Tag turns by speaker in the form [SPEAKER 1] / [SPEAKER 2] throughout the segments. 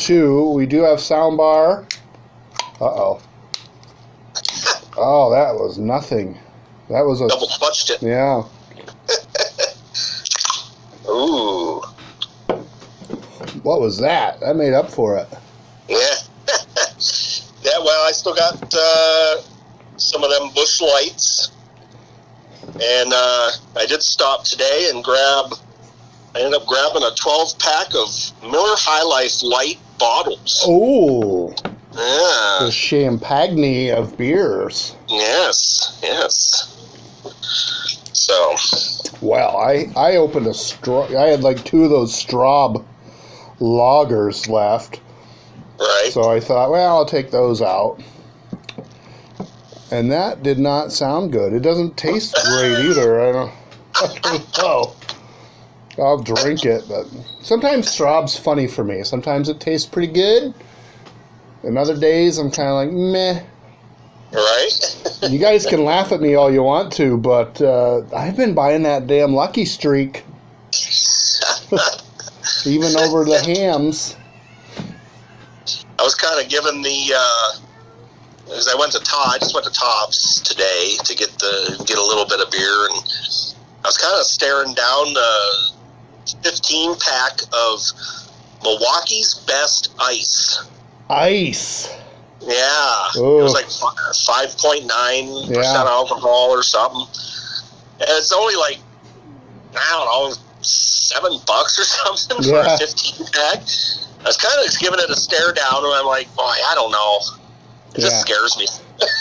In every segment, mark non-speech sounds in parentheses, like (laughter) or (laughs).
[SPEAKER 1] two. We do have soundbar. Uh oh. Oh, that was nothing. That was a
[SPEAKER 2] Double clutched it.
[SPEAKER 1] yeah. (laughs)
[SPEAKER 2] Ooh.
[SPEAKER 1] What was that? That made up for it.
[SPEAKER 2] Yeah. (laughs) yeah, well, I still got uh, some of them Busch lights. And uh, I did stop today and grab, I ended up grabbing a 12 pack of Miller High Life light bottles.
[SPEAKER 1] Oh,
[SPEAKER 2] Yeah.
[SPEAKER 1] the champagne of beers.
[SPEAKER 2] Yes, yes. So,
[SPEAKER 1] Well, I I opened a straw. I had like two of those Straub lagers left,
[SPEAKER 2] right.
[SPEAKER 1] so I thought, well, I'll take those out. And that did not sound good. It doesn't taste great either. I don't, (laughs) I don't know. I'll drink it, but sometimes Straub's funny for me. Sometimes it tastes pretty good. And other days I'm kind of like meh.
[SPEAKER 2] Right?
[SPEAKER 1] You guys can laugh at me all you want to, but uh, I've been buying that damn Lucky Streak, (laughs) even over the Hamm's.
[SPEAKER 2] I was kind of given the uh, as I went to Todd, I just went to Tops today to get the get a little bit of beer, and I was kind of staring down the 15 pack of Milwaukee's Best Ice.
[SPEAKER 1] Ice.
[SPEAKER 2] Yeah,
[SPEAKER 1] Ooh.
[SPEAKER 2] it was like five point nine
[SPEAKER 1] Yeah.
[SPEAKER 2] percent alcohol or something. And it's only like I don't know seven bucks or (laughs) something for a fifteen pack. I was kind of just giving it a stare down, and I'm like, boy, I don't know. It
[SPEAKER 1] Yeah.
[SPEAKER 2] just scares me.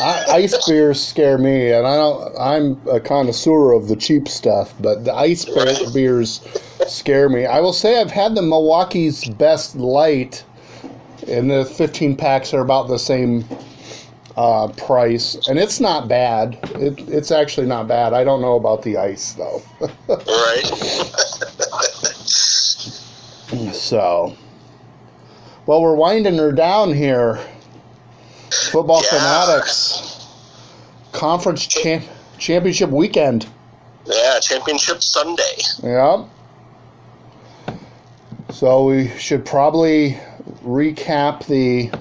[SPEAKER 1] I, ice beers scare me, and I don't. I'm a connoisseur of the cheap stuff, but the ice
[SPEAKER 2] Right.
[SPEAKER 1] beers scare me. I will say I've had the Milwaukee's Best Light, and the 15 packs are about the same uh, price, and it's not bad. It, it's actually not bad. I don't know about the ice though.
[SPEAKER 2] right? (laughs)
[SPEAKER 1] So, well, we're winding her down here. Football
[SPEAKER 2] Yeah.
[SPEAKER 1] fanatics conference champ- championship weekend.
[SPEAKER 2] yeah, Championship Sunday.
[SPEAKER 1] Yep. So we should probably recap the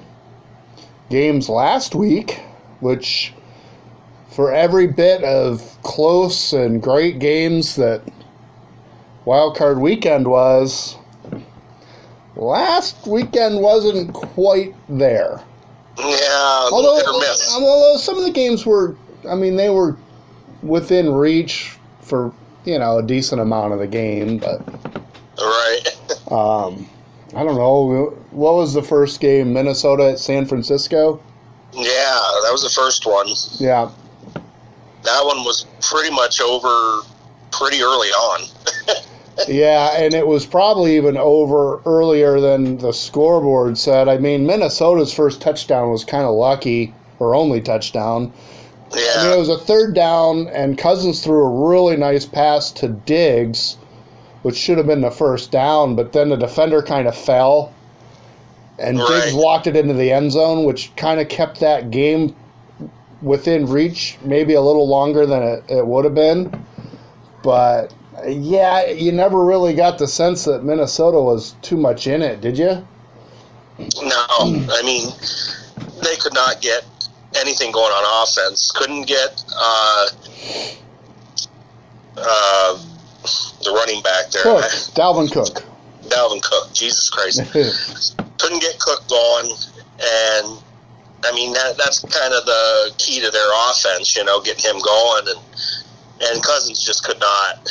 [SPEAKER 1] games last week, which for every bit of close and great games that Wild Card Weekend was, last weekend wasn't quite there.
[SPEAKER 2] Yeah,
[SPEAKER 1] Although,
[SPEAKER 2] miss.
[SPEAKER 1] although some of the games were, I mean, they were within reach for you know a decent amount of the game, but
[SPEAKER 2] Right. (laughs)
[SPEAKER 1] um, I don't know. What was the first game? Minnesota at San Francisco.
[SPEAKER 2] Yeah, that was the first one.
[SPEAKER 1] Yeah,
[SPEAKER 2] That one was pretty much over pretty early on. (laughs)
[SPEAKER 1] yeah, and it was probably even over earlier than the scoreboard said. I mean, Minnesota's first touchdown was kind of lucky, or only touchdown. Yeah. I mean, it was a third down, and Cousins threw a really nice pass to Diggs, which should have been the first down, but then the defender kind of fell, and Diggs
[SPEAKER 2] Right.
[SPEAKER 1] walked it into the end zone, which kind of kept that game within reach, maybe a little longer than it, it would have been. But yeah, you never really got the sense that Minnesota was too much in it, did you?
[SPEAKER 2] no, I mean, they could not get anything going on offense. Couldn't get uh, uh, the running back there,
[SPEAKER 1] Cook, Dalvin Cook. (laughs)
[SPEAKER 2] Dalvin Cook. Jesus Christ, (laughs) couldn't get Cook going, and I mean that that's kind of the key to their offense. You know, getting him going, and and Cousins just could not.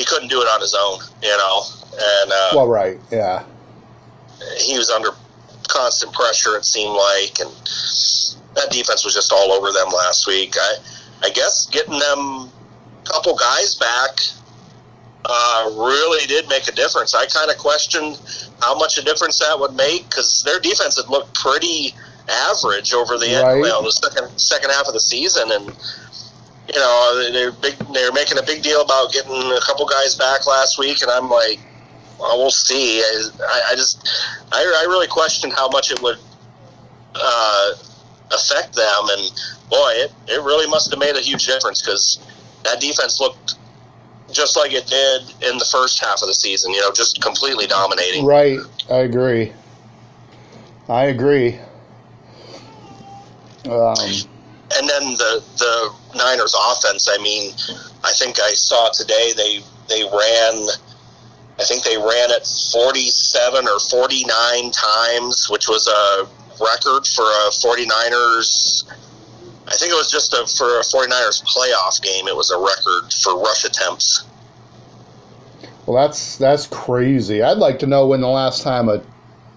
[SPEAKER 2] He couldn't do it on his own. You know, and uh,
[SPEAKER 1] well, right, yeah.
[SPEAKER 2] he was under constant pressure. It seemed like, and that defense was just all over them last week. I, I guess getting them a couple guys back uh, really did make a difference. I kind of questioned how much a difference that would make because their defense had looked pretty average over the end,
[SPEAKER 1] Right.
[SPEAKER 2] well, the second second half of the season, and you know they're big. They're making a big deal about getting a couple guys back last week, and I'm like, well, we'll see. I, I just, I, I really questioned how much it would uh, affect them, and boy, it, it really must have made a huge difference because that defense looked just like it did in the first half of the season. You know, just completely dominating.
[SPEAKER 1] Right, I agree. I agree. Um,
[SPEAKER 2] and then the the Niners offense. I mean, I think I saw today they they ran. I think they ran it 47 or 49 times, which was a record for a 49ers. I think it was just a, for a 49ers playoff game. It was a record for rush attempts.
[SPEAKER 1] well, that's that's crazy. I'd like to know when the last time a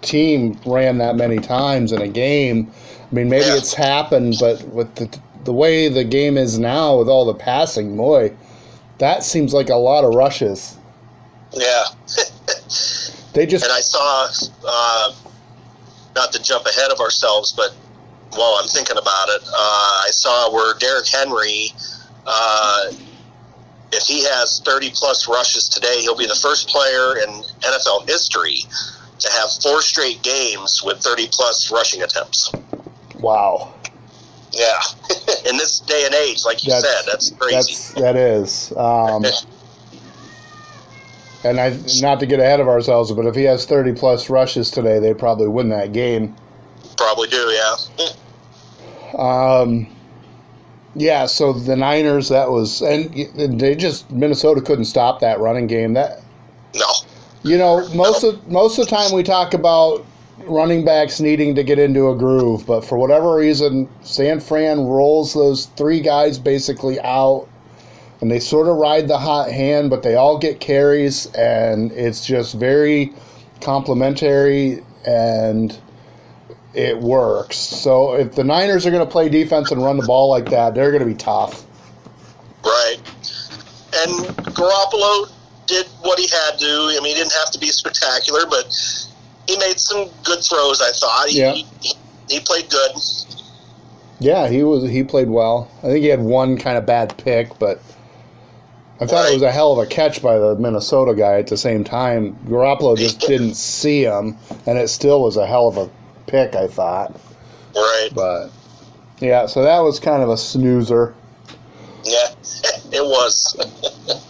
[SPEAKER 1] team ran that many times in a game. I mean, maybe
[SPEAKER 2] Yeah.
[SPEAKER 1] it's happened, but with the the way the game is now, with all the passing, boy, that seems like a lot of rushes.
[SPEAKER 2] Yeah. (laughs)
[SPEAKER 1] They just
[SPEAKER 2] And I saw, uh, not to jump ahead of ourselves, but while I'm thinking about it, uh, I saw where Derrick Henry, uh, if he has 30 plus rushes today, he'll be the first player in NFL history to have four straight games with 30 plus rushing attempts.
[SPEAKER 1] wow.
[SPEAKER 2] Yeah. (laughs) in this day and age, like you
[SPEAKER 1] That's-
[SPEAKER 2] said, that's crazy.
[SPEAKER 1] That's that is. Um, (laughs) and I not to get ahead of ourselves, but if he has thirty plus rushes today, they probably win that game.
[SPEAKER 2] Probably do, yeah.
[SPEAKER 1] Um, yeah. So the Niners, that was, and and they just Minnesota couldn't stop that running game. That
[SPEAKER 2] No.
[SPEAKER 1] you know most of most of the time we talk about running backs needing to get into a groove, but for whatever reason, San Fran rolls those three guys basically out, and they sort of ride the hot hand, but they all get carries, and it's just very complimentary and it works. So if the Niners are going to play defense and run the ball like that, they're going to be tough.
[SPEAKER 2] Right. And Garoppolo did what he had to. I mean, he didn't have to be spectacular, but he made some good throws. I thought. He,
[SPEAKER 1] Yeah.
[SPEAKER 2] he, he played good.
[SPEAKER 1] Yeah, he was he played well. I think he had one kind of bad pick, but I thought it was a hell of a catch by the Minnesota guy at the same time. Garoppolo just didn't see him, and it still was a hell of a pick, I thought.
[SPEAKER 2] Right.
[SPEAKER 1] But yeah, so that was kind of a snoozer.
[SPEAKER 2] Yeah. (laughs) it was. (laughs)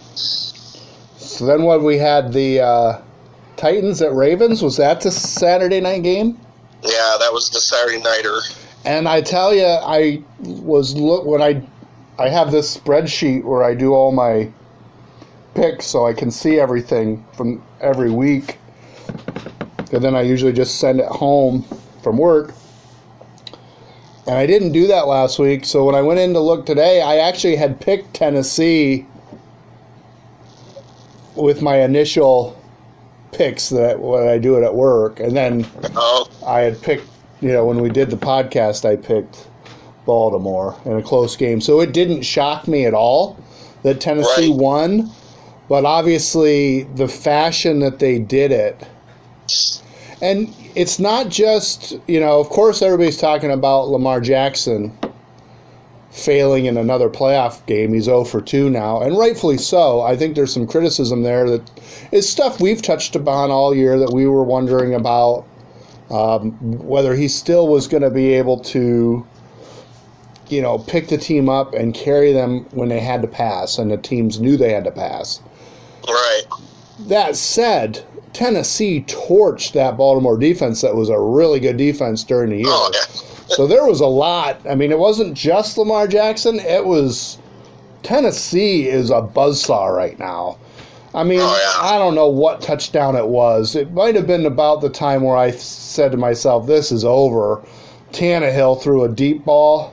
[SPEAKER 1] So then what we had the uh, Titans at Ravens. Was that the Saturday night game?
[SPEAKER 2] Yeah, that was the Saturday nighter.
[SPEAKER 1] And I tell you, I was look when I I have this spreadsheet where I do all my picks, so I can see everything from every week. And then I usually just send it home from work. And I didn't do that last week, so when I went in to look today, I actually had picked Tennessee with my initial picks that when I do it at work, and then
[SPEAKER 2] Oh,
[SPEAKER 1] I had picked, you know, when we did the podcast, I picked Baltimore in a close game. So it didn't shock me at all that Tennessee
[SPEAKER 2] Right.
[SPEAKER 1] won. But obviously, the fashion that they did it. And it's not just, you know, of course, everybody's talking about Lamar Jackson failing in another playoff game. He's 0 for 2 now, and rightfully so. I think there's some criticism there that is stuff we've touched upon all year that we were wondering about um, whether he still was going to be able to, you know, pick the team up and carry them when they had to pass, and the teams knew they had to pass.
[SPEAKER 2] right.
[SPEAKER 1] That said, Tennessee torched that Baltimore defense that was a really good defense during the year.
[SPEAKER 2] Oh, yeah.
[SPEAKER 1] So there was a lot. I mean, it wasn't just Lamar Jackson, it was Tennessee is a buzzsaw right now. I mean,
[SPEAKER 2] Oh, yeah.
[SPEAKER 1] I don't know what touchdown it was. It might have been about the time where I said to myself, this is over. Tannehill threw a deep ball.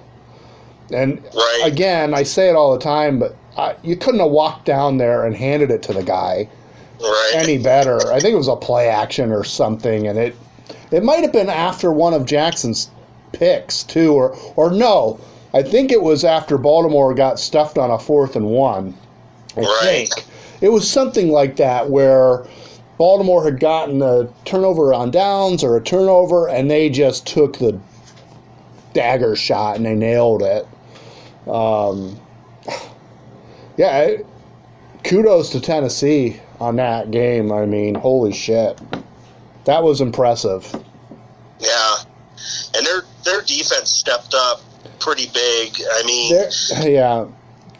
[SPEAKER 1] And
[SPEAKER 2] Right.
[SPEAKER 1] again, I say it all the time, but I, you couldn't have walked down there and handed it to the guy
[SPEAKER 2] Right.
[SPEAKER 1] any better. I think it was a play action or something, and it it might have been after one of Jackson's picks too, or or no, I think it was after Baltimore got stuffed on a fourth and one. I
[SPEAKER 2] Right.
[SPEAKER 1] think it was something like that where Baltimore had gotten a turnover on downs or a turnover, and they just took the dagger shot and they nailed it. Um, (sighs) yeah, kudos to Tennessee on that game. I mean, holy shit, that was impressive.
[SPEAKER 2] Yeah. And their their defense stepped up pretty big. I mean,
[SPEAKER 1] Their, (laughs) yeah,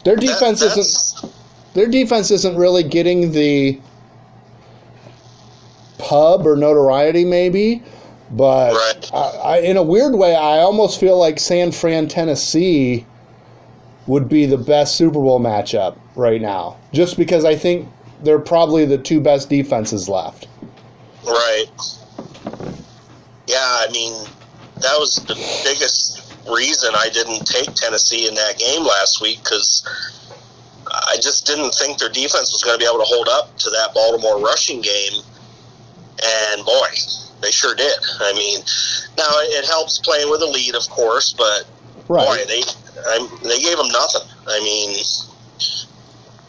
[SPEAKER 1] their defense isn't their defense isn't really getting the pub or notoriety maybe, But
[SPEAKER 2] Right.
[SPEAKER 1] I, I, in a weird way, I almost feel like San Fran, Tennessee would be the best Super Bowl matchup right now, just because I think they're probably the two best defenses left.
[SPEAKER 2] Right. Yeah, I mean, that was the biggest reason I didn't take Tennessee in that game last week because I just didn't think their defense was going to be able to hold up to that Baltimore rushing game. And boy, they sure did. I mean, now it helps playing with a lead, of course, but boy, they I, they gave them nothing. I mean,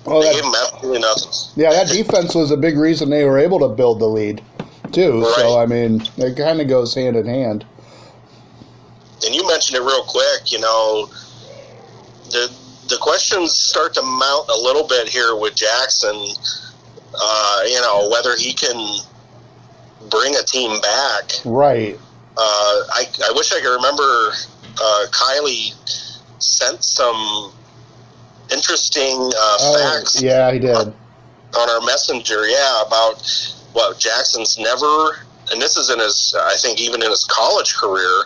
[SPEAKER 1] Well,
[SPEAKER 2] they
[SPEAKER 1] that-
[SPEAKER 2] gave them absolutely nothing.
[SPEAKER 1] Yeah, that defense was a big reason they were able to build the lead, too. So, I mean, it kind of goes hand in hand.
[SPEAKER 2] And you mentioned it real quick. You know, the the questions start to mount a little bit here with Jackson. Uh, you know, whether he can bring a team back.
[SPEAKER 1] Right.
[SPEAKER 2] Uh, I I wish I could remember. Uh, Kylie sent some interesting uh,
[SPEAKER 1] Oh,
[SPEAKER 2] facts
[SPEAKER 1] yeah, he did.
[SPEAKER 2] on our messenger. Yeah, about what Jackson's never, and this is in his, I think, even in his college career,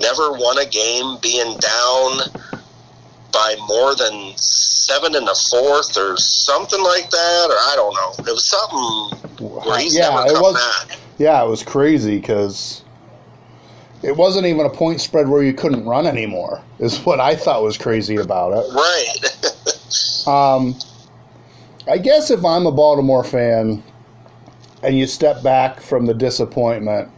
[SPEAKER 2] never won a game being down by more than seven in the fourth or something like that, or I don't know. It was something where he's
[SPEAKER 1] yeah,
[SPEAKER 2] never
[SPEAKER 1] it
[SPEAKER 2] come
[SPEAKER 1] was.
[SPEAKER 2] back.
[SPEAKER 1] Yeah, it was crazy because it wasn't even a point spread where you couldn't run anymore. Is what I thought was crazy about it.
[SPEAKER 2] Right. (laughs)
[SPEAKER 1] Um, I guess if I'm a Baltimore fan and you step back from the disappointment,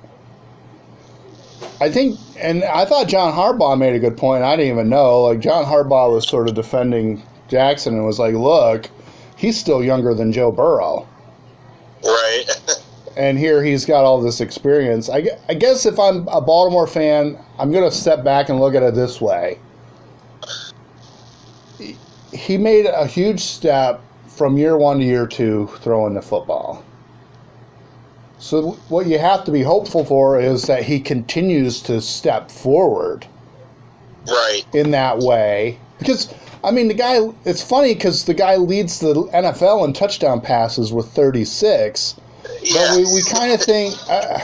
[SPEAKER 1] I think, and I thought John Harbaugh made a good point. I didn't even know. Like, John Harbaugh was sort of defending Jackson and was like, look, he's still younger than Joe Burrow.
[SPEAKER 2] right. (laughs)
[SPEAKER 1] And here he's got all this experience. I, I guess if I'm a Baltimore fan, I'm going to step back and look at it this way. He- He made a huge step from year one to year two throwing the football. So, what you have to be hopeful for is that he continues to step forward
[SPEAKER 2] right.
[SPEAKER 1] in that way. Because, I mean, the guy, it's funny because the guy leads the NFL in touchdown passes with 36.
[SPEAKER 2] Yeah.
[SPEAKER 1] But we, we kind of think uh,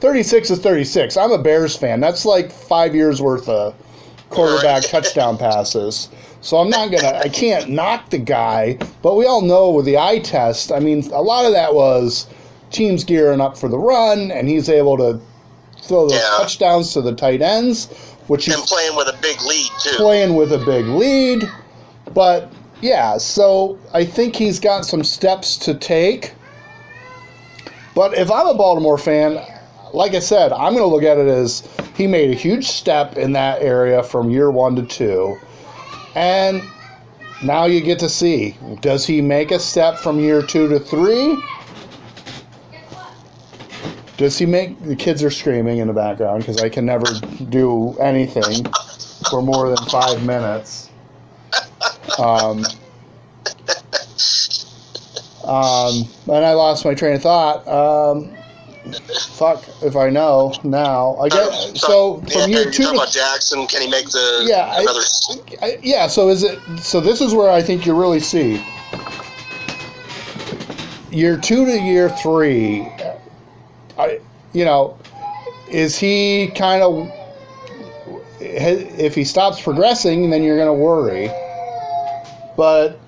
[SPEAKER 1] 36 is 36. I'm a Bears fan. That's like five years worth of quarterback
[SPEAKER 2] Right. (laughs)
[SPEAKER 1] touchdown passes. So I'm not going to, I can't knock the guy. But we all know with the eye test, I mean, a lot of that was teams gearing up for the run, and he's able to throw those
[SPEAKER 2] Yeah.
[SPEAKER 1] touchdowns to the tight ends, which
[SPEAKER 2] and
[SPEAKER 1] is
[SPEAKER 2] playing with a big lead, too.
[SPEAKER 1] playing with a big lead. But yeah, so I think he's got some steps to take. But if I'm a Baltimore fan, like I said, I'm going to look at it as he made a huge step in that area from year one to two. And now you get to see does he make a step from year two to three? Does he make the kids are screaming in the background because I can never do anything for more than five minutes. Um, um, and I lost my train of thought. Um, fuck if I know now. I guess so.
[SPEAKER 2] yeah,
[SPEAKER 1] From year two to
[SPEAKER 2] about Jackson. Can he make the
[SPEAKER 1] Yeah, I-
[SPEAKER 2] another?
[SPEAKER 1] I, yeah, so is it? So this is where I think you really see year two to year three. I, you know, is he kind of? If he stops progressing, then you're going to worry. But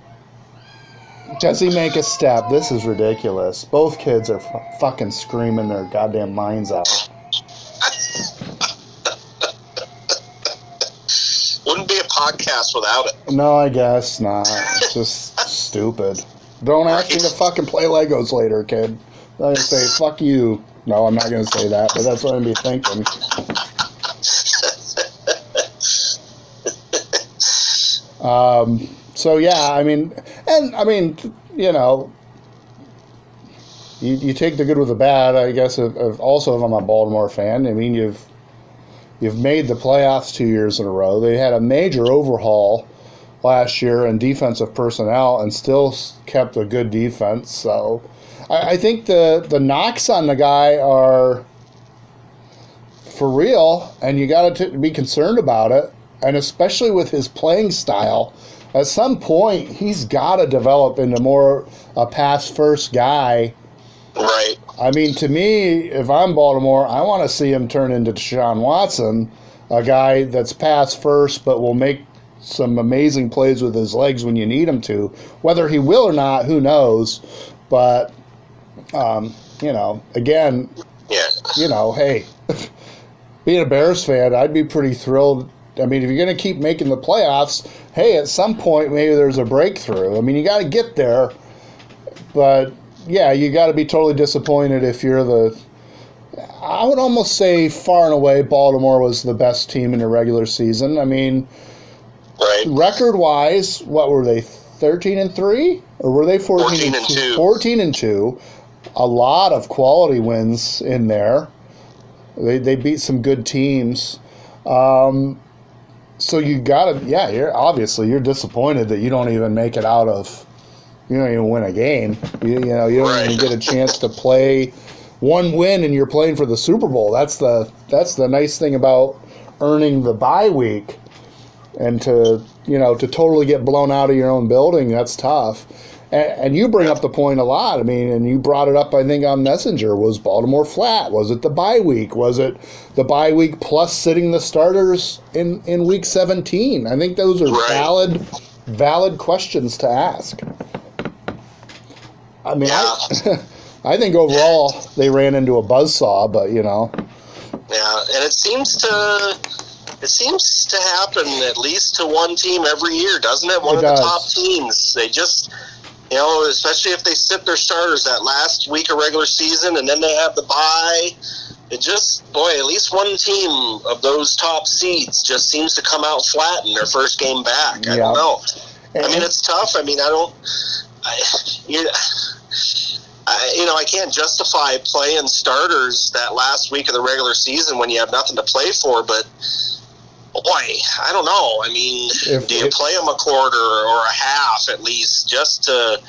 [SPEAKER 1] does he make a step? This is ridiculous. Both kids are fu- fucking screaming their goddamn minds out. (laughs)
[SPEAKER 2] Wouldn't be a podcast without it.
[SPEAKER 1] No, I guess not. It's just stupid. Don't ask me to fucking play Legos later, kid. I'm say fuck you. No, I'm not gonna say that, but that's what I'm be thinking. Um, so yeah, I mean, and I mean, you know, you, you take the good with the bad. I guess. If, if also, if I'm a Baltimore fan, I mean, you've you've made the playoffs two years in a row. They had a major overhaul last year in defensive personnel and still kept a good defense. So I, I think the the knocks on the guy are for real, and you got to be concerned about it. And especially with his playing style, at some point he's got to develop into more a pass first guy
[SPEAKER 2] Right.
[SPEAKER 1] I mean, to me, if I'm Baltimore, I want to see him turn into Deshaun Watson, a guy that's pass first, but will make some amazing plays with his legs when you need him to. Whether he will or not, who knows? But, um, you know, again,
[SPEAKER 2] Yeah.
[SPEAKER 1] you know, hey, (laughs) being a Bears fan, I'd be pretty thrilled. I mean, if you're going to keep making the playoffs, hey, at some point maybe there's a breakthrough. I mean, you got to get there, but yeah, you got to be totally disappointed if you're the. I would almost say far and away Baltimore was the best team in the regular season. I mean,
[SPEAKER 2] Right.
[SPEAKER 1] record wise, what were they? 13 and 3 or were they 14,
[SPEAKER 2] 14 and 2.
[SPEAKER 1] 14 and 2. A lot of quality wins in there. They they beat some good teams. Um, so you got to yeah, you're obviously you're disappointed that you don't even make it out of you don't even win a game. You, you know, you don't even get a chance to play one win and you're playing for the Super Bowl. That's the that's the nice thing about earning the bye week and to you know to totally get blown out of your own building that's tough and, and you bring up the point a lot i mean and you brought it up i think on messenger was baltimore flat was it the bye week was it the bye week plus sitting the starters in in week 17 i think those are
[SPEAKER 2] Right.
[SPEAKER 1] valid valid questions to ask i mean I, (laughs) I think overall they ran into a buzzsaw but you know
[SPEAKER 2] Yeah, and it seems to it seems to happen at least to one team every year, doesn't it? One
[SPEAKER 1] It
[SPEAKER 2] of
[SPEAKER 1] does.
[SPEAKER 2] the top teams. They just you know, especially if they sit their starters that last week of regular season and then they have the bye. It just boy, at least one team of those top seeds just seems to come out flat in their first game back. I
[SPEAKER 1] Yeah.
[SPEAKER 2] don't know. I mean, it's tough. I mean, I don't. I, you, I, you know, I can't justify playing starters that last week of the regular season when you have nothing to play for. But boy, I don't know. I mean,
[SPEAKER 1] If-
[SPEAKER 2] do you
[SPEAKER 1] if-
[SPEAKER 2] play them a quarter or a half at least just to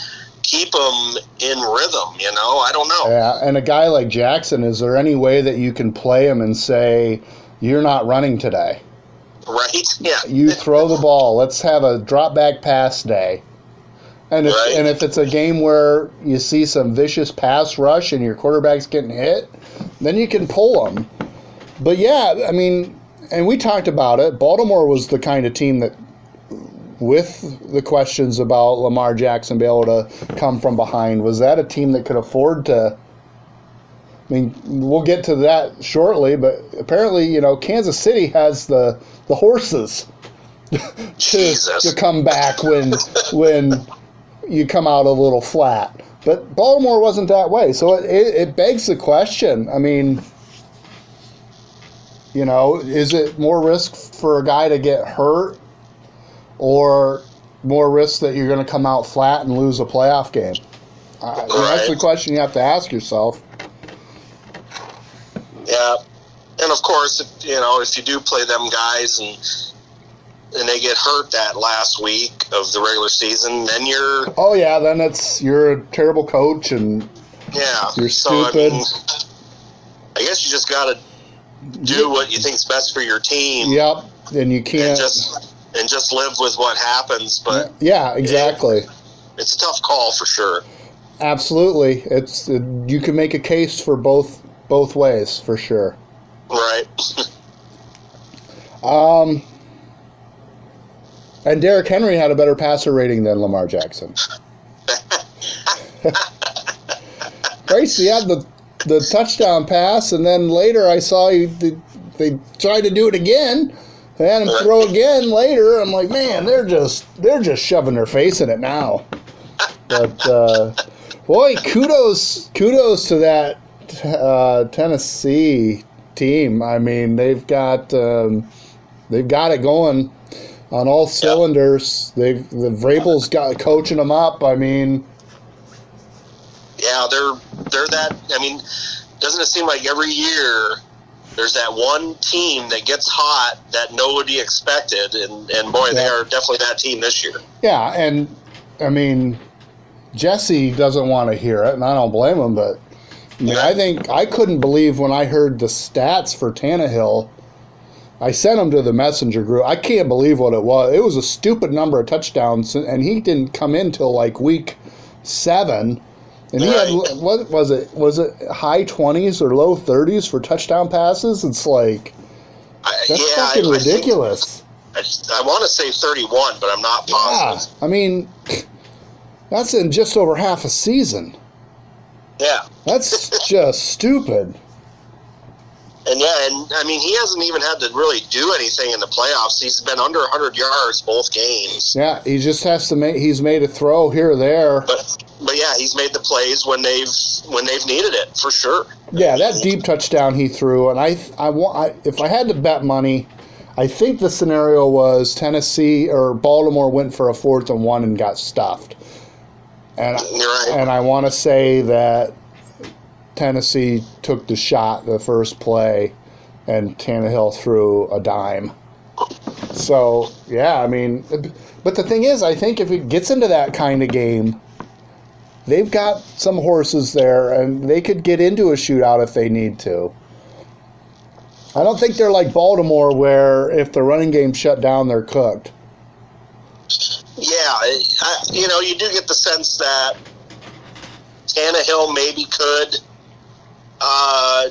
[SPEAKER 2] keep them in rhythm? You know, I don't know.
[SPEAKER 1] Yeah, and a guy like Jackson, is there any way that you can play him and say, you're not running today?
[SPEAKER 2] Right? (laughs) Yeah.
[SPEAKER 1] You throw the ball. Let's have a drop back pass day. And if,
[SPEAKER 2] Right.
[SPEAKER 1] and if it's a game where you see some vicious pass rush and your quarterback's getting hit, then you can pull them. But yeah, I mean, and we talked about it. Baltimore was the kind of team that, with the questions about Lamar Jackson being able to come from behind, was that a team that could afford to? I mean, we'll get to that shortly, but apparently, you know, Kansas City has the the horses (laughs) to,
[SPEAKER 2] Jesus.
[SPEAKER 1] to come back when when you come out a little flat. But Baltimore wasn't that way, so it, it, it begs the question. I mean, you know, is it more risk for a guy to get hurt, or more risk that you're going to come out flat and lose a playoff game? Uh, That's the question you have to ask yourself.
[SPEAKER 2] Yeah, and of course, if, you know, if you do play them guys and and they get hurt that last week of the regular season, then you're
[SPEAKER 1] Oh yeah, then it's you're a terrible coach and
[SPEAKER 2] yeah,
[SPEAKER 1] You're
[SPEAKER 2] So,
[SPEAKER 1] stupid.
[SPEAKER 2] I, mean, I guess you just got to do what you think's best for your team,
[SPEAKER 1] yep, and you can't.
[SPEAKER 2] just and just live with what happens. But
[SPEAKER 1] yeah, exactly.
[SPEAKER 2] it's a tough call for sure.
[SPEAKER 1] Absolutely, it's you can make a case for both both ways for sure.
[SPEAKER 2] Right? (laughs)
[SPEAKER 1] Um, and Derrick Henry had a better passer rating than Lamar Jackson. (laughs) (laughs) Grace, he had the the touchdown pass, and then later I saw you, they, they tried to do it again. They had him throw again later. I'm like, man, they're just they're just shoving their face in it now. But uh, boy, kudos kudos to that uh, Tennessee team. I mean, they've got um, they've got it going on all cylinders. They've the Vrabel's got coaching them up. I mean,
[SPEAKER 2] yeah, they're they're that. I mean, doesn't it seem like every year there's that one team that gets hot that nobody expected, and and boy, they are definitely that team this year.
[SPEAKER 1] yeah, and I mean, Jesse doesn't want to hear it, and I don't blame him. But I mean, I think I couldn't believe when I heard the stats for Tannehill. I sent him to the messenger group. I can't believe what it was. It was a stupid number of touchdowns, and he didn't come in till like week seven. And he had what was it? Was it high twenties or low thirties for touchdown passes? It's like
[SPEAKER 2] I,
[SPEAKER 1] that's
[SPEAKER 2] yeah,
[SPEAKER 1] fucking
[SPEAKER 2] I,
[SPEAKER 1] ridiculous.
[SPEAKER 2] I, I want to say 31, but I'm not positive. Yeah.
[SPEAKER 1] I mean, that's in just over half a season.
[SPEAKER 2] Yeah.
[SPEAKER 1] That's (laughs) just stupid.
[SPEAKER 2] And yeah, and I mean, he hasn't even had to really do anything in the playoffs. He's been under 100 yards both games.
[SPEAKER 1] Yeah, he just has to make. He's made a throw here or there.
[SPEAKER 2] But but yeah, he's made the plays when they've when they've needed it for sure.
[SPEAKER 1] Yeah, that deep touchdown he threw, and I, I want. I, if I had to bet money, I think the scenario was Tennessee or Baltimore went for a fourth and one and got stuffed, and
[SPEAKER 2] You're right.
[SPEAKER 1] and I want to say that Tennessee took the shot the first play, and Tannehill threw a dime. So yeah, I mean, but the thing is, I think if it gets into that kind of game, they've got some horses there, and they could get into a shootout if they need to. I don't think they're like Baltimore, where if the running game shut down, they're cooked.
[SPEAKER 2] Yeah, I, you know, you do get the sense that Tannehill maybe could uh,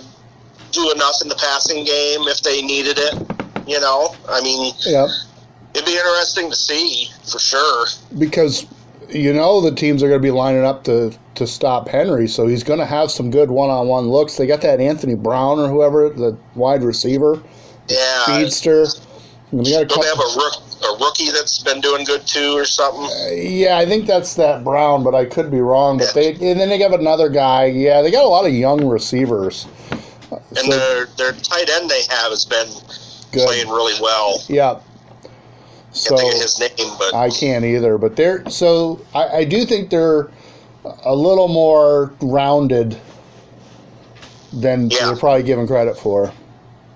[SPEAKER 2] do enough in the passing game if they needed it. You know, I mean,
[SPEAKER 1] Yep.
[SPEAKER 2] it'd be interesting to see for sure.
[SPEAKER 1] because you know the teams are going to be lining up to to stop Henry, so he's going to have some good one-on-one looks. They got that Anthony Brown or whoever, the wide receiver,
[SPEAKER 2] Yeah,
[SPEAKER 1] speedster. And got a
[SPEAKER 2] they have a, rook, a rookie that's been doing good too, or something?
[SPEAKER 1] Uh, yeah, I think that's that Brown, but I could be wrong. But they and then they got another guy. Yeah, they got a lot of young receivers.
[SPEAKER 2] And
[SPEAKER 1] So,
[SPEAKER 2] their their tight end they have has been
[SPEAKER 1] Good.
[SPEAKER 2] playing really well.
[SPEAKER 1] yeah. So
[SPEAKER 2] of his name, but
[SPEAKER 1] I can't either, but they're so I, I do think they're a little more rounded than
[SPEAKER 2] Yeah.
[SPEAKER 1] they're probably given credit for.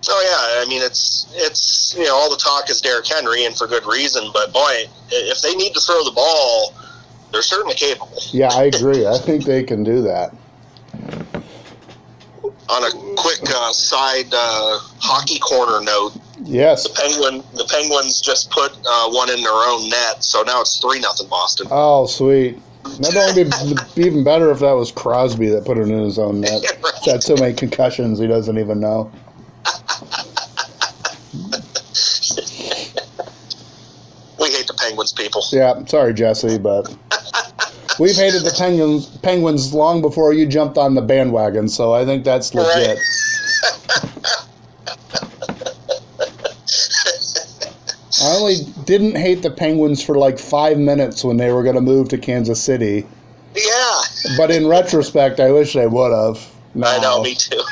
[SPEAKER 2] Oh yeah, I mean it's it's you know all the talk is Derrick Henry and for good reason, but boy, if they need to throw the ball, they're certainly capable.
[SPEAKER 1] Yeah, I agree. I think they can do that.
[SPEAKER 2] On a quick uh, side uh, hockey corner note,
[SPEAKER 1] Yes.
[SPEAKER 2] the Penguin the Penguins just put uh, one in their own net, so now it's three nothing Boston.
[SPEAKER 1] Oh, sweet. That'd only be (laughs) even better if that was Crosby that put it in his own net. (laughs) He's had so many concussions he doesn't even know.
[SPEAKER 2] We hate the Penguins, people.
[SPEAKER 1] Yeah, sorry, Jesse, but we've hated the Penguins Penguins long before you jumped on the bandwagon, so I think that's legit. I only didn't hate the Penguins for like five minutes when they were going to move to Kansas City,
[SPEAKER 2] Yeah,
[SPEAKER 1] but in retrospect, I wish they would have. No.
[SPEAKER 2] I know, me too.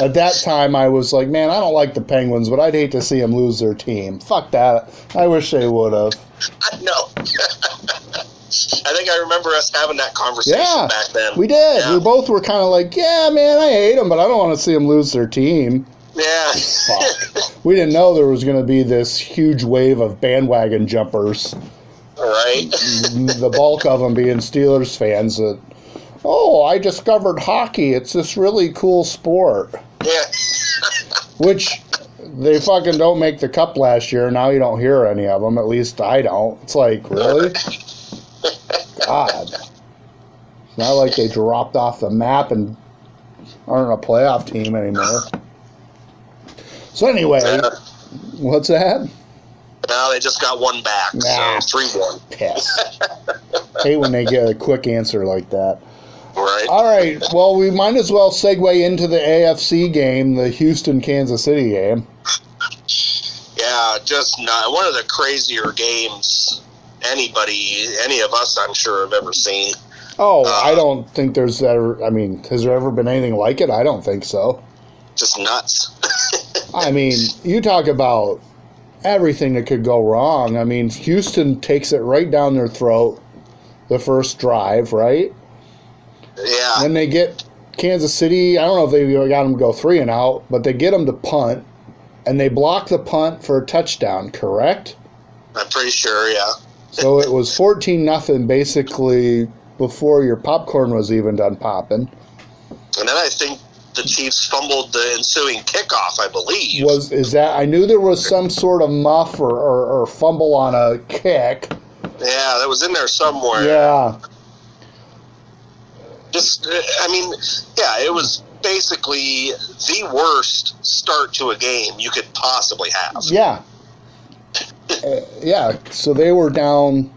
[SPEAKER 1] At that time, I was like, man, I don't like the Penguins, but I'd hate to see them lose their team. Fuck that. I wish they would have. (laughs)
[SPEAKER 2] I know. (laughs) I think I remember us having that conversation
[SPEAKER 1] Yeah,
[SPEAKER 2] back then.
[SPEAKER 1] We did.
[SPEAKER 2] Yeah.
[SPEAKER 1] We both were kind of like, yeah, man, I hate them, but I don't want to see them lose their team.
[SPEAKER 2] Yeah.
[SPEAKER 1] Fuck. (laughs) we didn't know there was going to be this huge wave of bandwagon jumpers.
[SPEAKER 2] right.
[SPEAKER 1] the bulk of them being Steelers fans that, oh, I discovered hockey. It's this really cool sport.
[SPEAKER 2] Yeah. (laughs)
[SPEAKER 1] Which they fucking don't make the cup last year. Now you don't hear any of them. At least I don't. It's like, really? God. It's not like they dropped off the map and aren't a playoff team anymore. So, anyway, what's that?
[SPEAKER 2] Now they just got one back,
[SPEAKER 1] Nah.
[SPEAKER 2] so three one.
[SPEAKER 1] Piss. (laughs) Hate when they get a quick answer like that.
[SPEAKER 2] Right.
[SPEAKER 1] All right. Well, we might as well segue into the AFC game, the Houston Kansas City game.
[SPEAKER 2] Yeah, just not one of the crazier games anybody, any of us, I'm sure, have ever seen.
[SPEAKER 1] Oh,
[SPEAKER 2] Uh,
[SPEAKER 1] I don't think there's ever. I mean, has there ever been anything like it? I don't think so.
[SPEAKER 2] Just nuts. (laughs)
[SPEAKER 1] I mean, you talk about everything that could go wrong. I mean, Houston takes it right down their throat the first drive, right?
[SPEAKER 2] Yeah.
[SPEAKER 1] Then they get Kansas City. I don't know if they got them to go three and out, but they get them to punt, and they block the punt for a touchdown. Correct?
[SPEAKER 2] I'm pretty sure. Yeah. (laughs)
[SPEAKER 1] So it was fourteen nothing basically before your popcorn was even done popping.
[SPEAKER 2] And then I think the Chiefs fumbled the ensuing kickoff. I believe.
[SPEAKER 1] Was is that I knew there was some sort of muff or, or, or fumble on a kick.
[SPEAKER 2] Yeah, that was in there somewhere.
[SPEAKER 1] Yeah.
[SPEAKER 2] Just, I mean, yeah, it was basically the worst start to a game you could possibly have.
[SPEAKER 1] Yeah. Uh, yeah, so they were down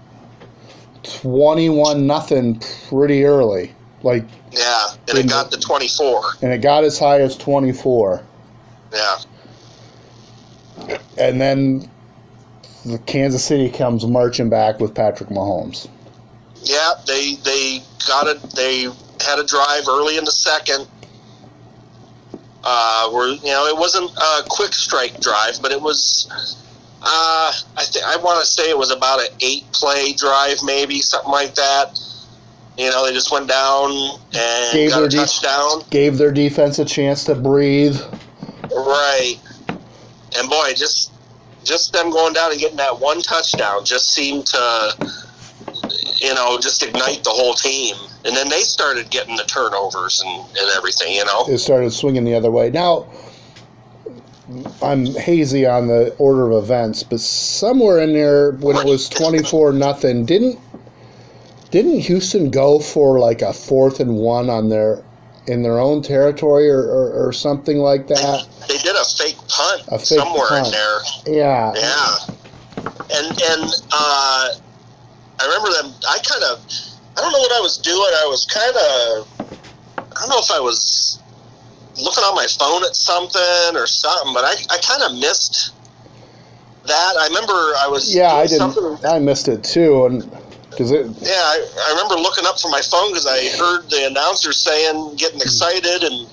[SPEAKER 1] 21 nothing pretty early. Like
[SPEAKER 2] Yeah, and it got to 24.
[SPEAKER 1] and it got as high as 24.
[SPEAKER 2] Yeah.
[SPEAKER 1] And then the Kansas City comes marching back with Patrick Mahomes.
[SPEAKER 2] Yeah, they they got it. They had a drive early in the second. Uh, where you know it wasn't a quick strike drive, but it was. Uh, I think I want to say it was about an eight play drive, maybe something like that. You know, they just went down and
[SPEAKER 1] Gave
[SPEAKER 2] got
[SPEAKER 1] their
[SPEAKER 2] a
[SPEAKER 1] de-
[SPEAKER 2] touchdown.
[SPEAKER 1] Gave their defense a chance to breathe.
[SPEAKER 2] Right. And boy, just just them going down and getting that one touchdown just seemed to you know, just ignite the whole team. And then they started getting the turnovers and, and everything, you know.
[SPEAKER 1] It started swinging the other way. Now, I'm hazy on the order of events, but somewhere in there, when it was 24 nothing, didn't didn't Houston go for like a fourth and one on their in their own territory or, or, or something like that?
[SPEAKER 2] They did a fake punt
[SPEAKER 1] A fake
[SPEAKER 2] somewhere
[SPEAKER 1] punt.
[SPEAKER 2] in there.
[SPEAKER 1] Yeah.
[SPEAKER 2] Yeah. And and uh I remember them I kind of I don't know what I was doing. I was kind of I don't know if I was looking on my phone at something or something, but I, I kind of missed that. I remember I was
[SPEAKER 1] Yeah, I didn't.
[SPEAKER 2] something-
[SPEAKER 1] I missed it too, and because it
[SPEAKER 2] Yeah, I, I remember looking up from my phone because I heard the announcer saying, getting excited, and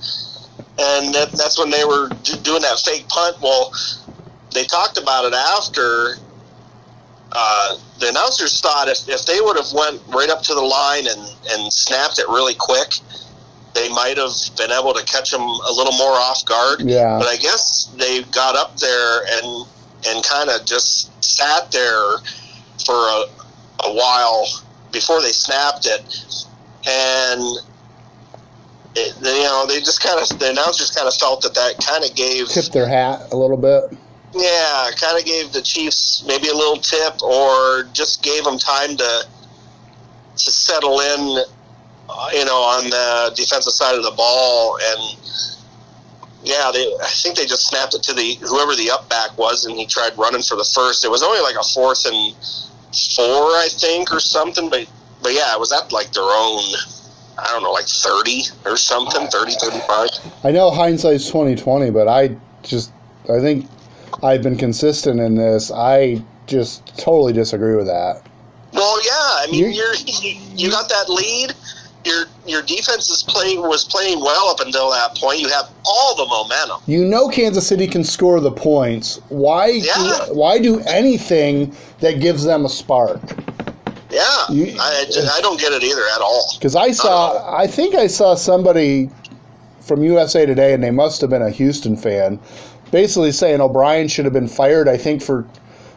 [SPEAKER 2] and that, that's when they were d- doing that fake punt. Well, they talked about it after. Uh, the announcers thought if, if they would have went right up to the line and, and snapped it really quick, they might have been able to catch them a little more off guard.
[SPEAKER 1] yeah
[SPEAKER 2] But I guess they got up there and and kind of just sat there for a, a while before they snapped it, and it, you know they just kind of the announcers kind of felt that that kind of gave
[SPEAKER 1] tipped their hat a little bit.
[SPEAKER 2] Yeah kind of gave the Chiefs maybe a little tip or just gave them time to to settle in, uh, you know, on the defensive side of the ball and yeah, they. I think they just snapped it to the whoever the up back was, and he tried running for the first. It was only like a fourth and four, I think, or something. But but yeah, it was at like their own. I don't know, like thirty or something, 30, 35.
[SPEAKER 1] I know hindsight's twenty twenty, but I just I think I've been consistent in this. I just totally disagree with that.
[SPEAKER 2] Well, yeah, I mean,
[SPEAKER 1] You-
[SPEAKER 2] you're, you got that lead. Your your defense is playing was playing well up until that point. You have all the momentum.
[SPEAKER 1] You know Kansas City can score the points. Why
[SPEAKER 2] Yeah.
[SPEAKER 1] why do anything that gives them a spark?
[SPEAKER 2] Yeah,
[SPEAKER 1] You-
[SPEAKER 2] I, I don't get it either at all.
[SPEAKER 1] Because I saw, uh, I think I saw somebody from USA Today, and they must have been a Houston fan, basically saying O'Brien should have been fired. I think for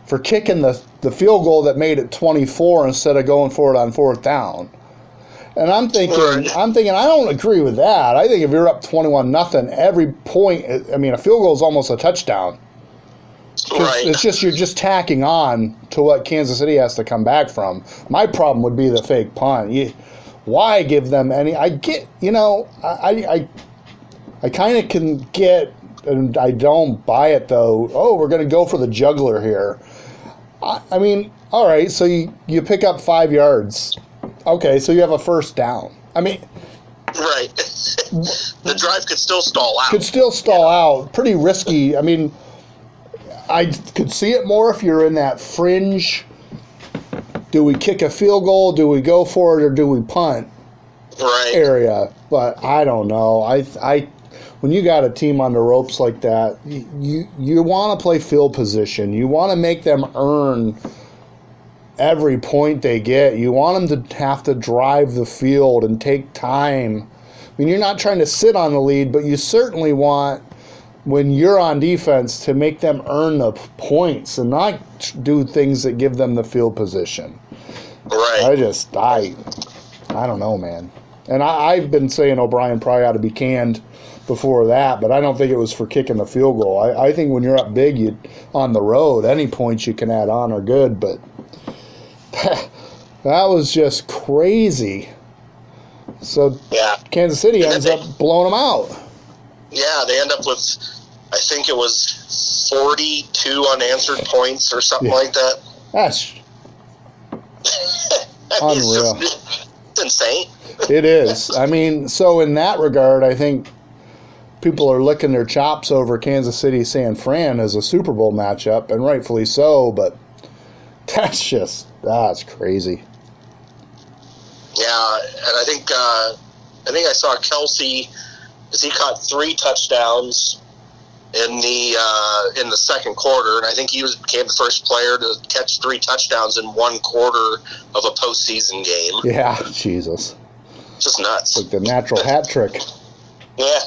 [SPEAKER 1] for kicking the the field goal that made it 24 instead of going for it on fourth down. And I'm thinking,
[SPEAKER 2] Right.
[SPEAKER 1] I'm thinking, I don't agree with that. I think if you're up 21 nothing, every point, I mean, a field goal is almost a touchdown.
[SPEAKER 2] Right.
[SPEAKER 1] It's just you're just tacking on to what Kansas City has to come back from. My problem would be the fake punt. You, why give them any? I get, you know, I I, I kind of can get, and I don't buy it though. Oh, we're going to go for the juggler here. I, I mean, all right, so you you pick up five yards. Okay, so you have a first down. I mean,
[SPEAKER 2] Right. (laughs) the drive could still stall out.
[SPEAKER 1] could still stall out. Pretty risky. I mean, I could see it more if you're in that fringe. Do we kick a field goal? Do we go for it, or do we punt
[SPEAKER 2] right.
[SPEAKER 1] area? But I don't know. I I when you got a team on the ropes like that, you you, you want to play field position. You want to make them earn every point they get. You want them to have to drive the field and take time. I mean, you're not trying to sit on the lead, but you certainly want when you're on defense to make them earn the points and not do things that give them the field position.
[SPEAKER 2] Right.
[SPEAKER 1] I just I I don't know, man. And I, I've been saying O'Brien probably ought to be canned before that, but I don't think it was for kicking the field goal. I, I think when you're up big, you on the road, any points you can add on are good. But (laughs) that was just crazy. So
[SPEAKER 2] Yeah,
[SPEAKER 1] Kansas City
[SPEAKER 2] And
[SPEAKER 1] ends
[SPEAKER 2] then
[SPEAKER 1] up blowing them out.
[SPEAKER 2] yeah, they end up with, I think it was forty-two unanswered points or something
[SPEAKER 1] Yeah.
[SPEAKER 2] like that.
[SPEAKER 1] That's (laughs)
[SPEAKER 2] I mean, it's
[SPEAKER 1] Unreal.
[SPEAKER 2] just- it's (laughs) insane.
[SPEAKER 1] it is. I mean, so in that regard, I think people are licking their chops over Kansas City San Fran as a Super Bowl matchup, and rightfully so. But that's just that's crazy.
[SPEAKER 2] Yeah, and I think uh, I think I saw Kelce because he caught three touchdowns in the uh, in the second quarter, and I think he was became the first player to catch three touchdowns in one quarter of a postseason game.
[SPEAKER 1] Yeah, Jesus,
[SPEAKER 2] Just nuts.
[SPEAKER 1] like the natural hat trick.
[SPEAKER 2] Yeah,